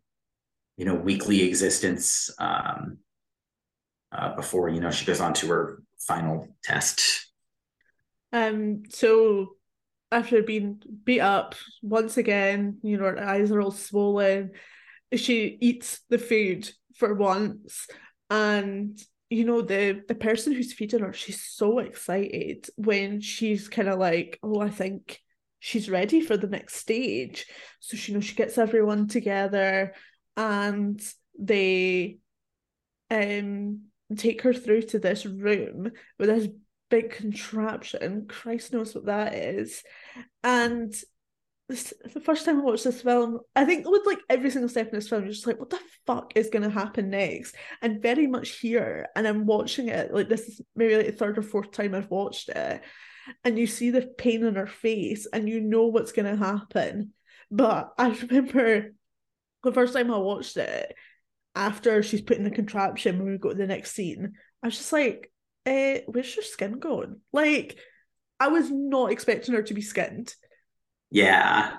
Speaker 3: you know, weekly existence um, uh, before you know she goes on to her final test.
Speaker 2: Um. So after being beat up once again, you know, her eyes are all swollen. She eats the food for once, and you know the the person who's feeding her she's so excited when she's kind of like oh i think she's ready for the next stage so she you know she gets everyone together and they um take her through to this room with this big contraption christ knows what that is and this, the first time I watched this film, I think with like every single step in this film, you're just like, what the fuck is gonna happen next? And very much here, and I'm watching it like this is maybe like the third or fourth time I've watched it, and you see the pain in her face, and you know what's gonna happen. But I remember the first time I watched it, after she's putting the contraption when we go to the next scene, I was just like, eh, where's your skin going? Like, I was not expecting her to be skinned
Speaker 3: yeah.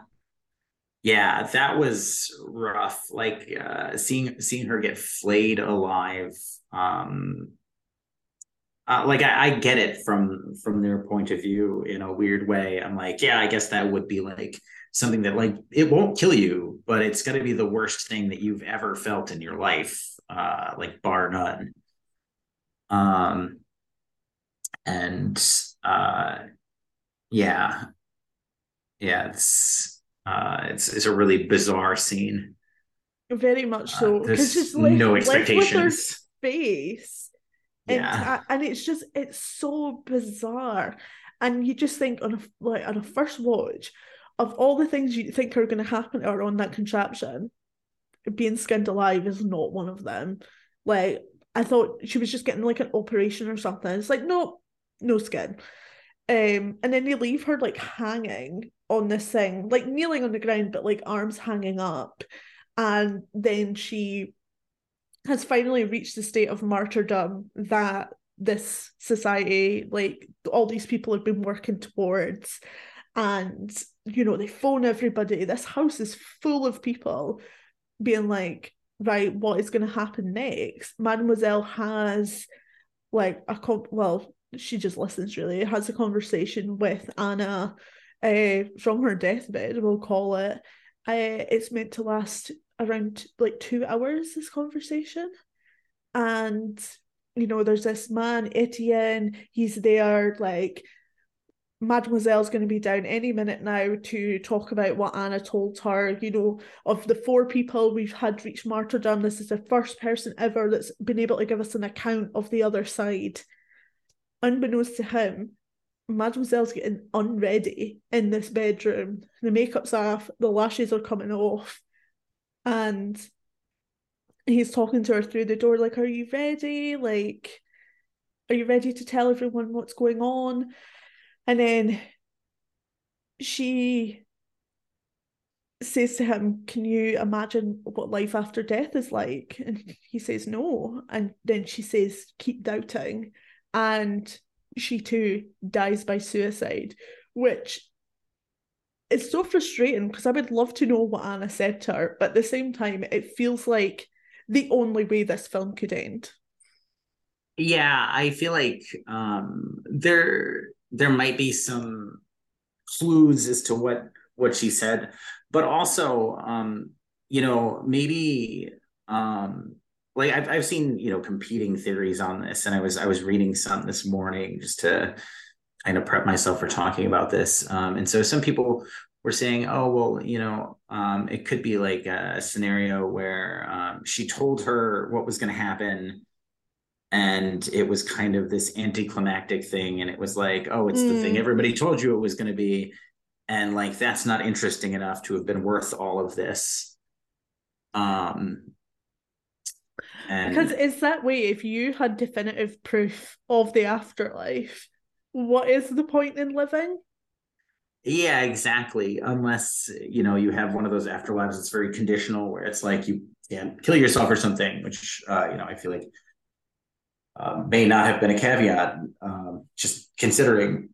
Speaker 3: Yeah, that was rough. Like uh, seeing seeing her get flayed alive. Um, uh, like I, I get it from from their point of view in a weird way. I'm like, yeah, I guess that would be like something that like it won't kill you, but it's gonna be the worst thing that you've ever felt in your life, uh, like bar none. Um, and uh yeah. Yeah it's uh it's it's a really bizarre scene.
Speaker 2: Very much so
Speaker 3: because uh, just no expectations.
Speaker 2: face yeah. And, and it's just it's so bizarre. And you just think on a like on a first watch of all the things you think are going to happen her on that contraption being skinned alive is not one of them. Like I thought she was just getting like an operation or something. It's like, no, no skin. Um, and then they leave her like hanging on this thing, like kneeling on the ground, but like arms hanging up. And then she has finally reached the state of martyrdom that this society, like all these people have been working towards. And, you know, they phone everybody. This house is full of people being like, right, what is going to happen next? Mademoiselle has like a comp- well, she just listens really, has a conversation with Anna uh, from her deathbed, we'll call it. Uh, it's meant to last around like two hours, this conversation. And you know, there's this man, Etienne, he's there like Mademoiselle's going to be down any minute now to talk about what Anna told her. You know, of the four people we've had reach martyrdom, this is the first person ever that's been able to give us an account of the other side. Unbeknownst to him, Mademoiselle's getting unready in this bedroom. The makeup's off, the lashes are coming off, and he's talking to her through the door, like, Are you ready? Like, are you ready to tell everyone what's going on? And then she says to him, Can you imagine what life after death is like? And he says, No. And then she says, Keep doubting. And she too dies by suicide, which is so frustrating because I would love to know what Anna said to her, but at the same time, it feels like the only way this film could end.
Speaker 3: Yeah, I feel like um, there there might be some clues as to what what she said but also um you know maybe um like I've, I've seen you know competing theories on this and i was i was reading some this morning just to kind of prep myself for talking about this um and so some people were saying oh well you know um it could be like a scenario where um she told her what was going to happen and it was kind of this anticlimactic thing and it was like oh it's mm. the thing mm. everybody told you it was going to be and like that's not interesting enough to have been worth all of this um
Speaker 2: and... because it's that way if you had definitive proof of the afterlife what is the point in living
Speaker 3: yeah exactly unless you know you have one of those afterlives that's very conditional where it's like you can't kill yourself or something which uh, you know i feel like uh, may not have been a caveat, um, just considering.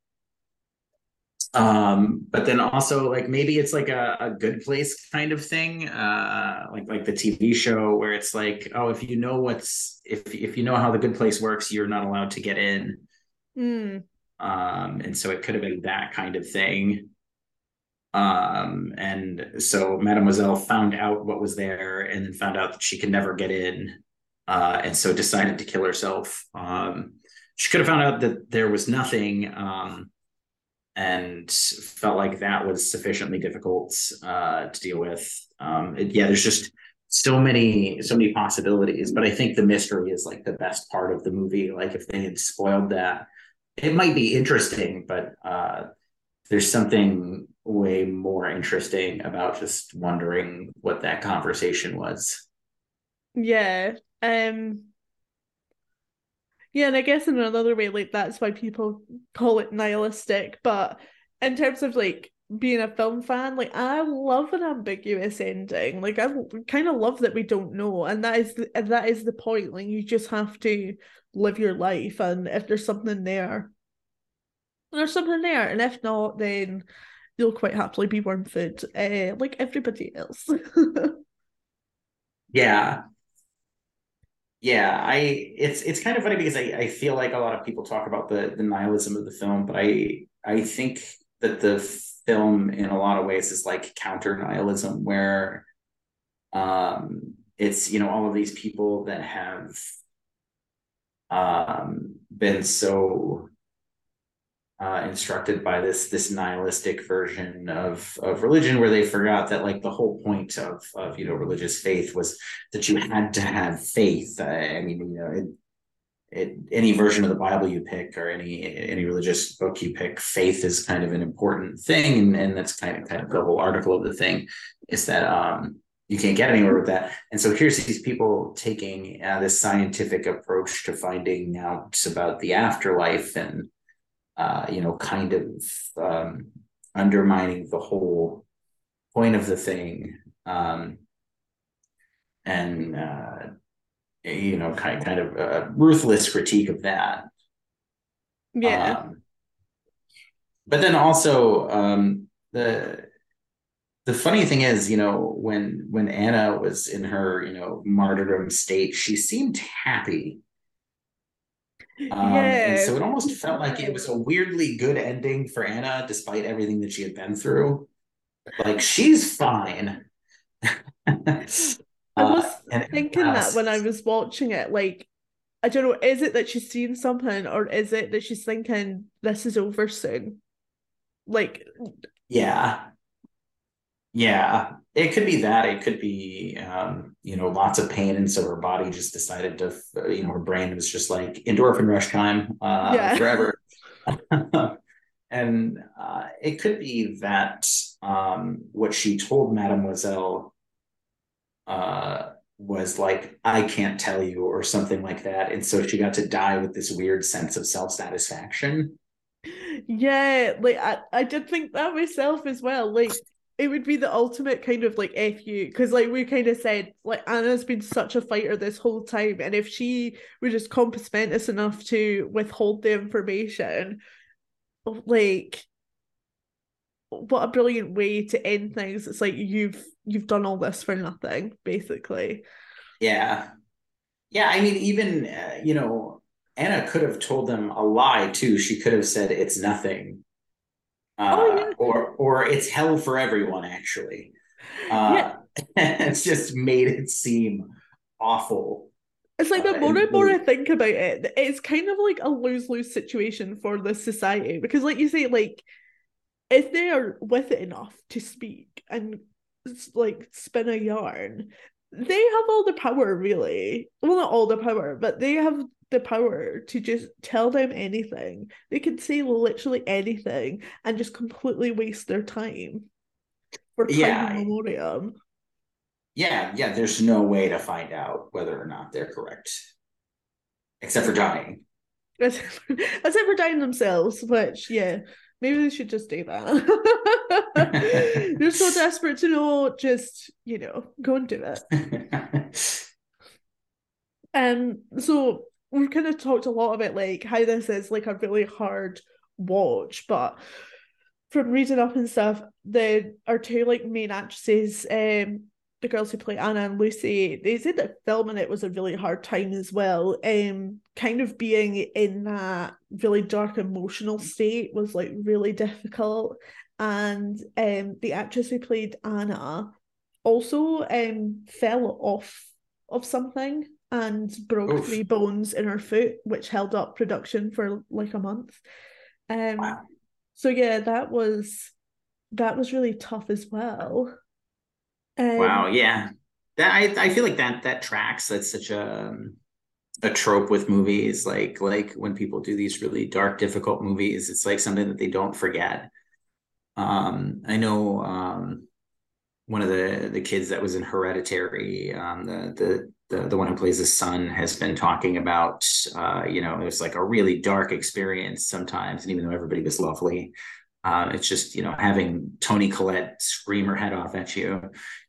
Speaker 3: Um, but then also like maybe it's like a, a good place kind of thing, uh, like like the TV show where it's like, oh, if you know what's if if you know how the good place works, you're not allowed to get in.
Speaker 2: Mm.
Speaker 3: Um, and so it could have been that kind of thing. Um, and so Mademoiselle found out what was there and then found out that she could never get in uh, and so decided to kill herself. Um, she could have found out that there was nothing um, and felt like that was sufficiently difficult uh, to deal with. Um, it, yeah, there's just so many so many possibilities, but I think the mystery is like the best part of the movie. Like if they had spoiled that, it might be interesting, but uh, there's something way more interesting about just wondering what that conversation was.
Speaker 2: Yeah, um yeah, and I guess in another way, like that's why people call it nihilistic. But in terms of like being a film fan, like I love an ambiguous ending. Like I kind of love that we don't know, and that is the, that is the point. Like you just have to live your life, and if there's something there, there's something there, and if not, then you'll quite happily be worm food, uh, like everybody else.
Speaker 3: yeah, yeah i it's it's kind of funny because I, I feel like a lot of people talk about the the nihilism of the film but i i think that the film in a lot of ways is like counter nihilism where um it's you know all of these people that have um been so uh, instructed by this this nihilistic version of of religion where they forgot that like the whole point of of you know religious faith was that you had to have faith. I mean you know it, it, any version of the bible you pick or any any religious book you pick faith is kind of an important thing. And, and that's kind of kind of the whole article of the thing is that um you can't get anywhere with that. And so here's these people taking uh, this scientific approach to finding out about the afterlife and uh, you know, kind of um, undermining the whole point of the thing, um, and uh, you know, kind kind of a ruthless critique of that.
Speaker 2: Yeah.
Speaker 3: Um, but then also um, the the funny thing is, you know, when when Anna was in her, you know, martyrdom state, she seemed happy um. And so it almost felt like it was a weirdly good ending for Anna, despite everything that she had been through. Like she's fine.
Speaker 2: I was uh, thinking that when I was watching it, like I don't know, is it that she's seen something or is it that she's thinking this is over soon? Like
Speaker 3: Yeah. Yeah it could be that. It could be um, you know lots of pain and so her body just decided to you know her brain was just like endorphin rush time uh, yeah. forever. And uh, it could be that um, what she told mademoiselle uh, was like i can't tell you or something like that and so she got to die with this weird sense of self-satisfaction.
Speaker 2: Yeah like I, I did think that myself as well like it would be the ultimate kind of like fu because like we kind of said like anna's been such a fighter this whole time and if she were just compos mentis enough to withhold the information like what a brilliant way to end things. It's like you've you've done all this for nothing basically.
Speaker 3: Yeah. Yeah i mean even uh, you know anna could have told them a lie too. She could have said it's nothing uh, oh, yeah. or or it's hell for everyone. Actually, uh, yeah. it's just made it seem awful.
Speaker 2: It's like the uh, more and more I think about it, it's kind of like a lose lose situation for the society because, like you say, like if they are with it enough to speak and like spin a yarn, they have all the power, really. Well, not all the power, but they have the power to just tell them anything. They can say literally anything and just completely waste their time for time yeah. memoriam.
Speaker 3: Yeah, yeah, there's no way to find out whether or not they're correct. Except for dying.
Speaker 2: Except for, except for dying themselves, which yeah, maybe they should just do that. They're so desperate to know, just you know, go and do it. um so we've kind of talked a lot about like how this is like a really hard watch, but from reading up and stuff, the our two like main actresses, um, the girls who play Anna and Lucy, they said that filming it was a really hard time as well. Um, kind of being in that really dark emotional state was like really difficult. And um, the actress who played Anna also um fell off of something and broke Oof. three bones in her foot, which held up production for like a month. Um, wow. So yeah, that was that was really tough as well.
Speaker 3: Um, wow. Yeah. That I, I feel like that that tracks. That's such a a trope with movies. Like like when people do these really dark, difficult movies, it's like something that they don't forget. Um, I know um, one of the the kids that was in Hereditary, um, the the the, the one who plays the son has been talking about uh, you know it was like a really dark experience sometimes and even though everybody was lovely uh, it's just you know having Toni Collette scream her head off at you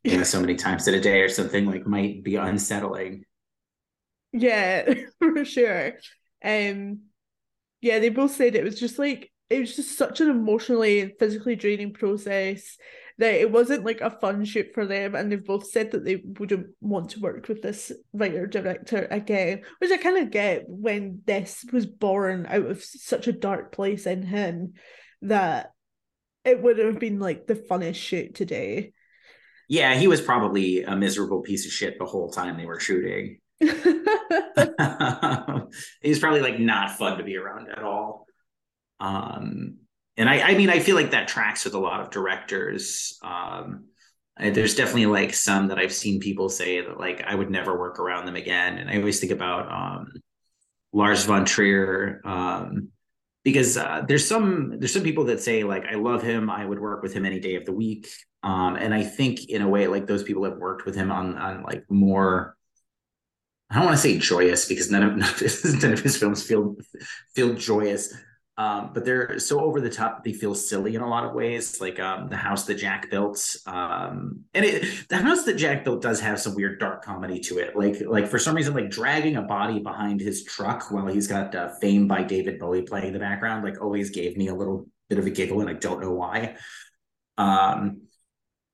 Speaker 3: you know so many times in a day or something like might be unsettling.
Speaker 2: Yeah for sure. Um yeah they both said it was just like it was just such an emotionally and physically draining process that it wasn't like a fun shoot for them and they've both said that they wouldn't want to work with this writer director again which i kind of get when this was born out of such a dark place in him that it would have been like the funnest shoot today.
Speaker 3: Yeah he was probably a miserable piece of shit the whole time they were shooting. He's probably like not fun to be around at all. Um, and I, I mean, I feel like that tracks with a lot of directors. Um, there's definitely like some that I've seen people say that like I would never work around them again. And I always think about um, Lars von Trier um, because uh, there's some there's some people that say like I love him, I would work with him any day of the week. Um, and I think in a way like those people have worked with him on on like more I don't want to say joyous because none of, none of his, none of his films feel feel joyous, um, but they're so over the top they feel silly in a lot of ways. Like um, the house that Jack built, um, and it, the house that Jack built does have some weird dark comedy to it. Like like for some reason, like dragging a body behind his truck while he's got uh, "Fame" by David Bowie playing in the background, like always gave me a little bit of a giggle, and I don't know why. Um,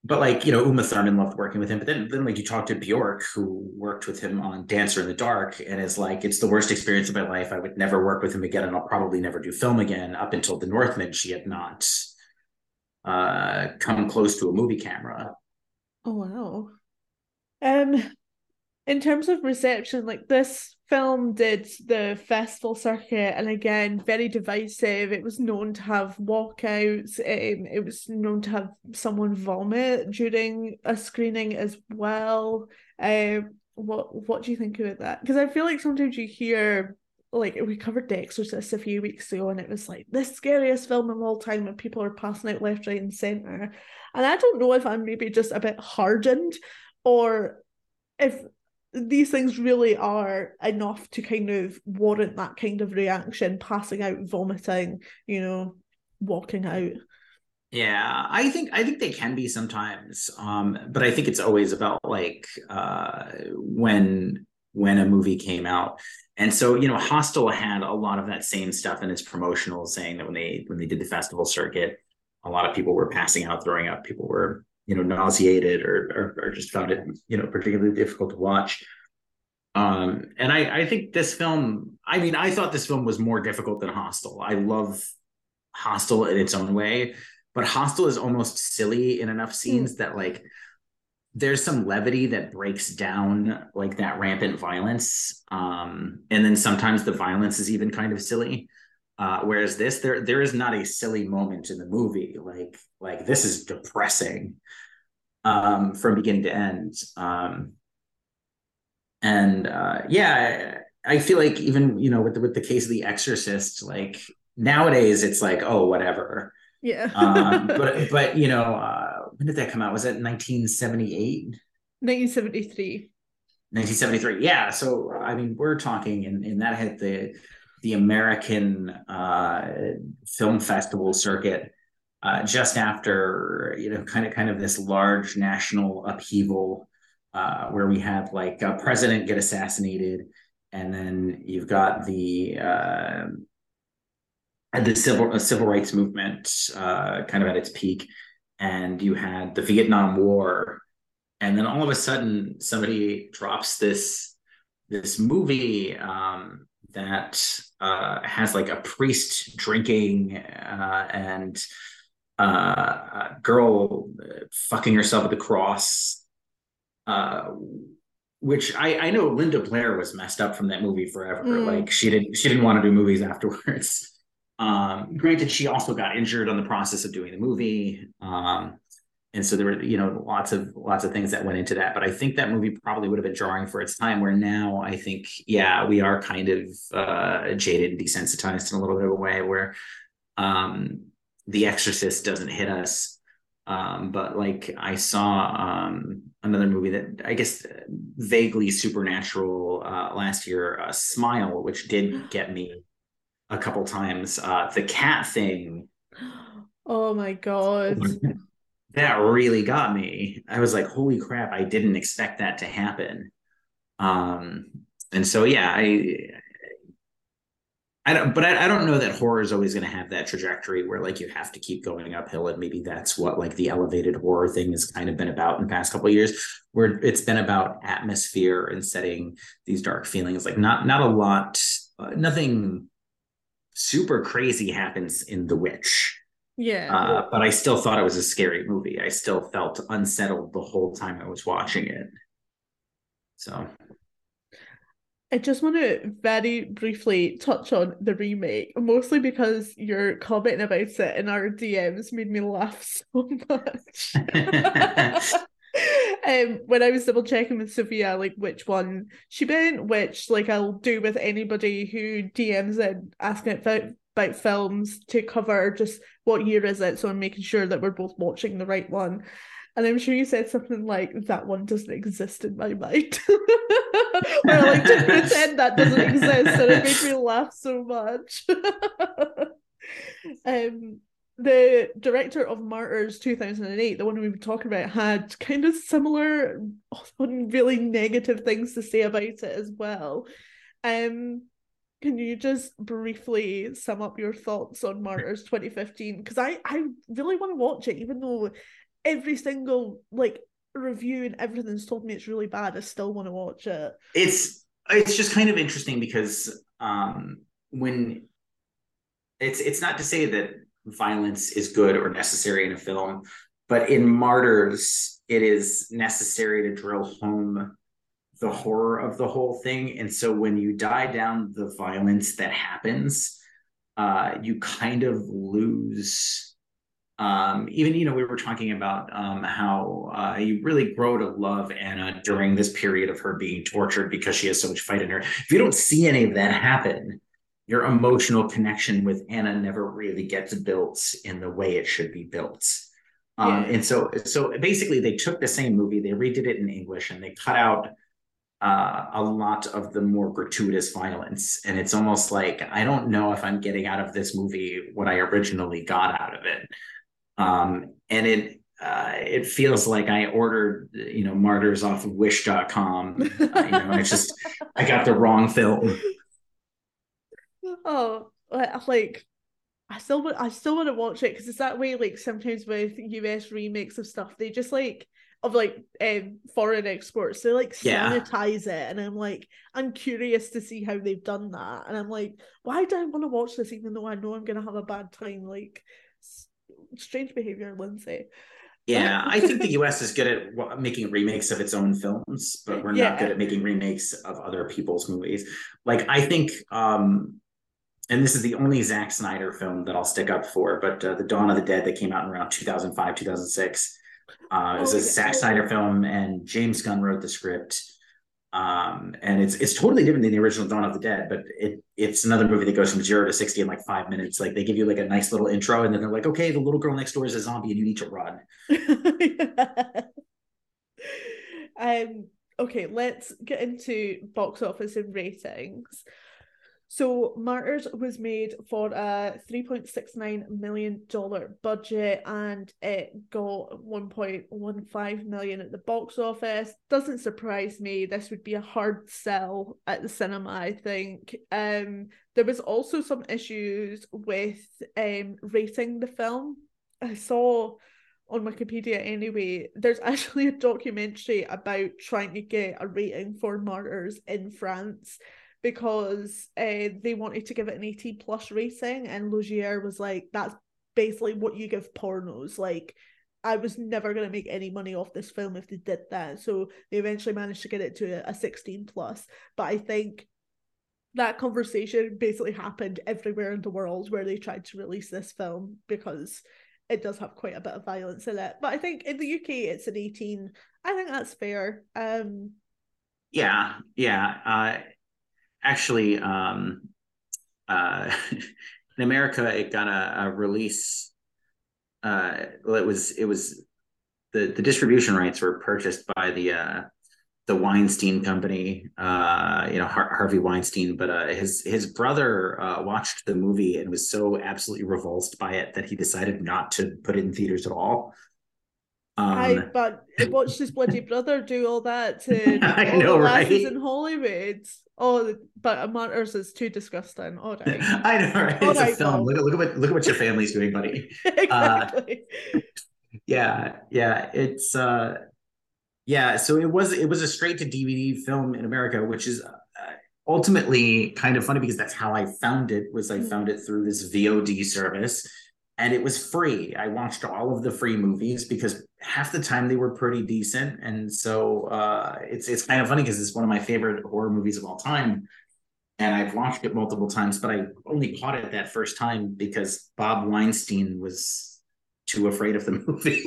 Speaker 3: but like you know uma thurman loved working with him but then then like you talk to bjork who worked with him on dancer in the dark and is like it's the worst experience of my life. I would never work with him again and i'll probably never do film again up until the northman she had not uh come close to a movie camera.
Speaker 2: Oh wow. Um in terms of reception, like this film did the festival circuit, and again, very divisive. It was known to have walkouts. Um, it was known to have someone vomit during a screening as well. Um, what what do you think about that? Because I feel like sometimes you hear like we covered The Exorcist a few weeks ago, and it was like the scariest film of all time, and people are passing out left, right, and center. And I don't know if I'm maybe just a bit hardened, or if these things really are enough to kind of warrant that kind of reaction passing out vomiting you know walking out.
Speaker 3: Yeah i think i think they can be sometimes um but i think it's always about like uh when when a movie came out. And so you know hostel had a lot of that same stuff in its promotional saying that when they when they did the festival circuit a lot of people were passing out throwing up people were you know nauseated or, or, or just found it you know particularly difficult to watch. Um and i i think this film i mean i thought this film was more difficult than hostel. I love hostel in its own way but hostel is almost silly in enough scenes mm. that like there's some levity that breaks down like that rampant violence. Um and then sometimes the violence is even kind of silly uh, whereas this, there there is not a silly moment in the movie. Like like this is depressing um, from beginning to end. Um, and uh, yeah, I, I feel like even you know with the, with the case of The Exorcist, like nowadays it's like oh whatever.
Speaker 2: Yeah.
Speaker 3: um, but but you know uh, when did that come out? Was it 1978?
Speaker 2: 1973.
Speaker 3: 1973. Yeah. So I mean, we're talking, and, and that hit the the American uh, film festival circuit uh, just after you know kind of kind of this large national upheaval uh, where we had like a president get assassinated, and then you've got the uh, the civil civil rights movement uh, kind of at its peak, and you had the Vietnam War, and then all of a sudden somebody drops this this movie um, that uh, has like a priest drinking uh, and uh, a girl fucking herself at the cross. Uh, which I, I know Linda Blair was messed up from that movie forever. Mm. Like she didn't she didn't want to do movies afterwards. Um, granted, she also got injured on the process of doing the movie. Um, and so there were you know lots of lots of things that went into that. But i think that movie probably would have been drawing for its time where now i think yeah we are kind of uh, jaded and desensitized in a little bit of a way where um, the exorcist doesn't hit us. Um, but like i saw um, another movie that i guess vaguely supernatural uh, last year uh, smile which did get me a couple times. Uh, the cat thing.
Speaker 2: Oh my god
Speaker 3: that really got me. I was like, holy crap, I didn't expect that to happen. Um, and so yeah, I I don't, but I, I don't know that horror is always going to have that trajectory where like you have to keep going uphill, and maybe that's what like the elevated horror thing has kind of been about in the past couple years, where it's been about atmosphere and setting these dark feelings. Like not not a lot, uh, nothing super crazy happens in The Witch.
Speaker 2: Yeah.
Speaker 3: Uh, but I still thought it was a scary movie. I still felt unsettled the whole time I was watching it. So
Speaker 2: I just want to very briefly touch on the remake, mostly because your comment about it in our DMs made me laugh so much. um, when I was double checking with Sophia, like which one she meant, which like I'll do with anybody who DMs in asking about about films to cover just what year is it, so I'm making sure that we're both watching the right one. And I'm sure you said something like that one doesn't exist in my mind. or like to pretend that doesn't exist and it made me laugh so much. um the director of Martyrs 2008, the one we were talking about, had kind of similar, really negative things to say about it as well. Um, can you just briefly sum up your thoughts on Martyrs 2015? Because I, I really want to watch it, even though every single like review and everything's told me it's really bad. I still want to watch it.
Speaker 3: It's it's just kind of interesting because um when it's it's not to say that violence is good or necessary in a film, but in Martyrs, it is necessary to drill home the horror of the whole thing. And so when you die down the violence that happens, uh, you kind of lose um, even you know we were talking about um, how uh, you really grow to love Anna during this period of her being tortured because she has so much fight in her. If you don't see any of that happen, your emotional connection with Anna never really gets built in the way it should be built. Um, yeah. And so, so basically, they took the same movie, they redid it in English, and they cut out uh, a lot of the more gratuitous violence. And it's almost like I don't know if I'm getting out of this movie what I originally got out of it. Um, and it uh, it feels like I ordered you know martyrs off of wish.com uh, you know I just I got the wrong film.
Speaker 2: Oh like I still want I still want to watch it because it's that way like sometimes with US remakes of stuff they just like of like um foreign exports they like sanitize yeah. it and I'm like I'm curious to see how they've done that and I'm like why do I want to watch this even though I know I'm gonna have a bad time like strange behavior, Lindsay.
Speaker 3: Yeah, I think the US is good at making remakes of its own films, but we're yeah. not good at making remakes of other people's movies. Like I think um and this is the only Zack Snyder film that I'll stick up for, but uh, The Dawn of the Dead that came out in around 2005, 2006. Uh, it was oh, a Zack Snyder film, and James Gunn wrote the script. Um and it's it's totally different than the original dawn of the dead but it it's another movie that goes from zero to 60 in like five minutes. Like they give you like a nice little intro and then they're like okay the little girl next door is a zombie and you need to run.
Speaker 2: Um okay let's get into box office and ratings so Martyrs was made for a $3.69 million budget and it got 1.15 million at the box office. Doesn't surprise me. This would be a hard sell at the cinema, I think. Um, there was also some issues with um, rating the film. I saw on Wikipedia anyway, there's actually a documentary about trying to get a rating for Martyrs in France because uh, they wanted to give it an 18 plus rating and Laugier was like that's basically what you give pornos. Like I was never going to make any money off this film if they did that. So they eventually managed to get it to a, a 16 plus. But I think that conversation basically happened everywhere in the world where they tried to release this film because it does have quite a bit of violence in it. But I think in the UK it's an 18 I think that's fair. Um
Speaker 3: yeah yeah uh actually um, uh, in America it got a, a release. Uh, well, it was it was the the distribution rights were purchased by the uh, the Weinstein company, uh, you know Har- Harvey Weinstein. But uh, his his brother uh, watched the movie and was so absolutely revulsed by it that he decided not to put it in theaters at all.
Speaker 2: Um, I but watched his bloody brother do all that to
Speaker 3: I all know, the right?
Speaker 2: in Hollywood. Oh, but Martyrs is too disgusting. All right.
Speaker 3: I know, right? All it's right, a film. Look at look at what look at what your family's doing, buddy. exactly. Uh, yeah, yeah. It's uh yeah, so it was it was a straight to DVD film in America, which is uh, ultimately kind of funny because that's how I found it was I mm-hmm. found it through this VOD service and it was free. I watched all of the free movies because half the time they were pretty decent, and so uh, it's it's kind of funny because it's one of my favorite horror movies of all time, and I've watched it multiple times, but I only caught it that first time because Bob Weinstein was too afraid of the movie.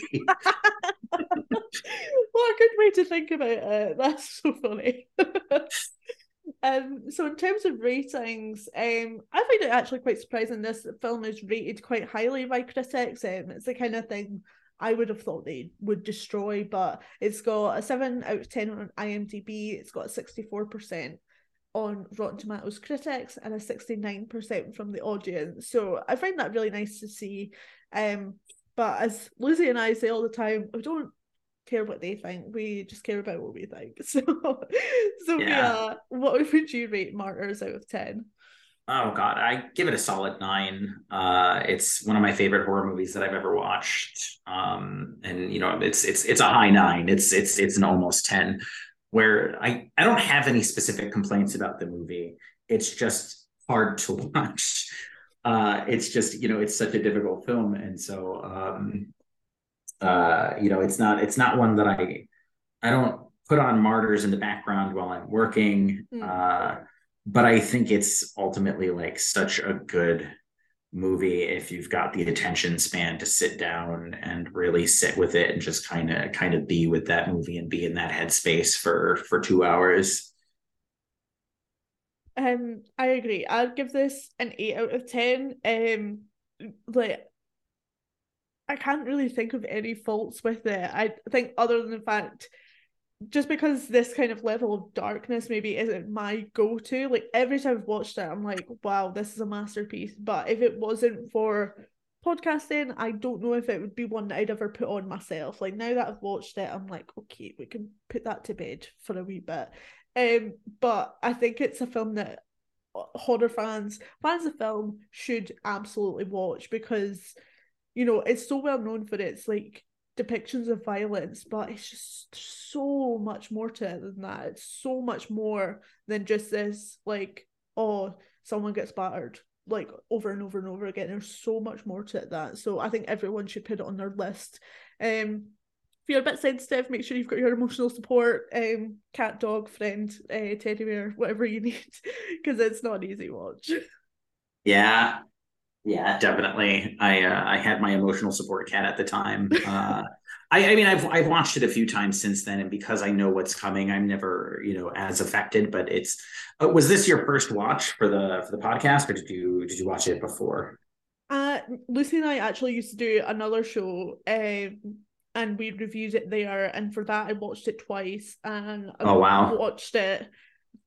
Speaker 2: what a good way to think about it. That's so funny. Um, so in terms of ratings, um, I find it actually quite surprising this film is rated quite highly by critics. Um, it's the kind of thing I would have thought they would destroy, but it's got a seven out of ten on IMDb. It's got sixty four percent on Rotten Tomatoes critics and a sixty-nine percent from the audience. So I find that really nice to see. Um, but as Lizzie and I say all the time, we don't care what they think. We just care about what we think. So, Sophia, yeah. what would you rate Martyrs out of ten?
Speaker 3: Oh God, I give it a solid nine. Uh, it's one of my favorite horror movies that I've ever watched. Um, and you know, it's it's it's a high nine. It's it's it's an almost ten. Where I I don't have any specific complaints about the movie. It's just hard to watch. Uh, it's just you know it's such a difficult film, and so um, uh, you know, it's not it's not one that I I don't put on martyrs in the background while I'm working. Mm. Uh, but I think it's ultimately like such a good movie if you've got the attention span to sit down and really sit with it and just kind of kind of be with that movie and be in that headspace for for two hours.
Speaker 2: Um, I agree. I'd give this an eight out of ten. Um, like I can't really think of any faults with it. I think other than the fact just because this kind of level of darkness maybe isn't my go-to like every time i've watched it i'm like wow this is a masterpiece. But if it wasn't for podcasting i don't know if it would be one that i'd ever put on myself. Like now that i've watched it i'm like okay we can put that to bed for a wee bit. Um but i think it's a film that horror fans fans of film should absolutely watch because you know, it's so well known for its like depictions of violence, but it's just so much more to it than that. It's so much more than just this, like, oh, someone gets battered like over and over and over again. There's so much more to it that. So I think everyone should put it on their list. Um if you're a bit sensitive, make sure you've got your emotional support, um, cat, dog, friend, uh, teddy bear, whatever you need, because it's not an easy watch.
Speaker 3: Yeah, yeah, definitely. I uh, I had my emotional support cat at the time. Uh, I, I mean, I've I've watched it a few times since then, and because I know what's coming, I'm never you know as affected. But it's uh, was this your first watch for the for the podcast, or did you did you watch it before?
Speaker 2: Uh, Lucy and I actually used to do another show, um, and we reviewed it there. And for that, I watched it twice, and I
Speaker 3: oh wow,
Speaker 2: watched it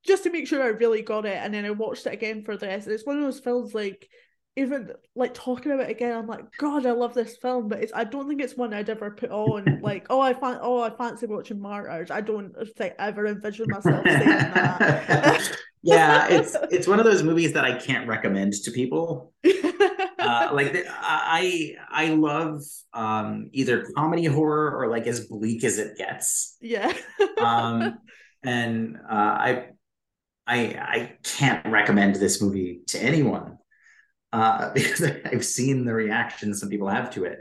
Speaker 2: just to make sure I really got it, and then I watched it again for this. It's one of those films like even like talking about it again, I'm like, God, I love this film, but it's I don't think it's one I'd ever put on. like, oh, I fan, oh, I fancy watching Martyrs. I don't think ever envision myself saying that.
Speaker 3: yeah, it's it's one of those movies that I can't recommend to people. uh, like the, I I love um, either comedy horror or like as bleak as it gets.
Speaker 2: Yeah.
Speaker 3: um, and uh, I I I can't recommend this movie to anyone uh, because I've seen the reactions some people have to it.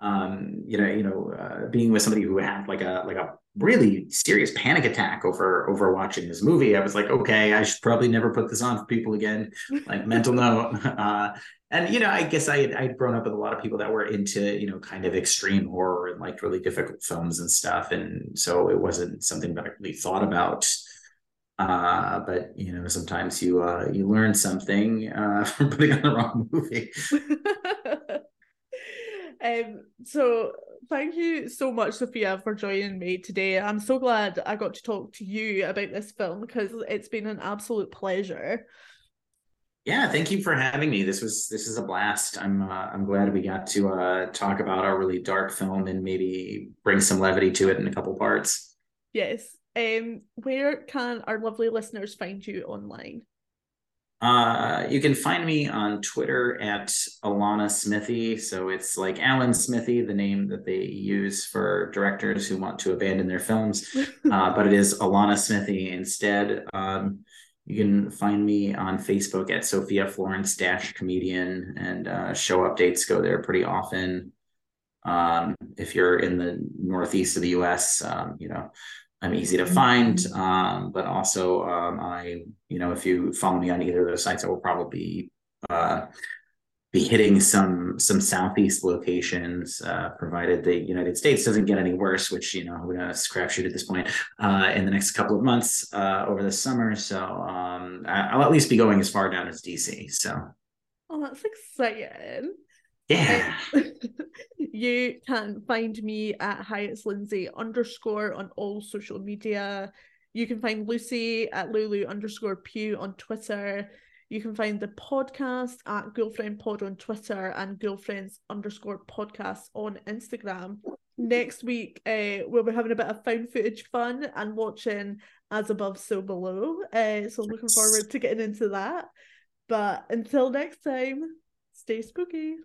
Speaker 3: Um, you know, you know, uh, being with somebody who had like a like a really serious panic attack over over watching this movie, I was like, okay, I should probably never put this on for people again. Like mental note. Uh, and you know, I guess I had, I'd grown up with a lot of people that were into you know kind of extreme horror and like really difficult films and stuff, and so it wasn't something that I really thought about uh, but you know sometimes you uh, you learn something uh, from putting on the wrong movie.
Speaker 2: Um so thank you so much sophia for joining me today. I'm so glad i got to talk to you about this film because it's been an absolute pleasure.
Speaker 3: Yeah thank you for having me. This was this is a blast. I'm uh, i'm glad we got to uh talk about our really dark film and maybe bring some levity to it in a couple parts.
Speaker 2: Yes um, where can our lovely listeners find you online?
Speaker 3: Uh, you can find me on Twitter at Alana Smithy. So it's like Alan Smithee, the name that they use for directors who want to abandon their films. uh, but it is Alana Smithy instead. Um, you can find me on Facebook at Sophia Florence Dash Comedian, and uh, show updates go there pretty often. Um, if you're in the northeast of the U.S., um, you know I'm easy to find, mm-hmm. um, but also um, I, you know, if you follow me on either of those sites, I will probably uh, be hitting some some southeast locations, uh, provided the United States doesn't get any worse, which you know we're gonna scrap shoot at this point uh, in the next couple of months uh, over the summer. So um, I'll at least be going as far down as DC. So,
Speaker 2: oh, that's exciting.
Speaker 3: Yeah.
Speaker 2: you can find me at Hyatt's Lindsay underscore on all social media. You can find Lucy at Lulu underscore Pew on Twitter. You can find the podcast at Ghoulfriend Pod on Twitter and Ghoulfriends underscore podcast on Instagram. Next week, uh, we'll be having a bit of found footage fun and watching As Above, So Below. Uh, so looking forward to getting into that. But until next time, stay spooky.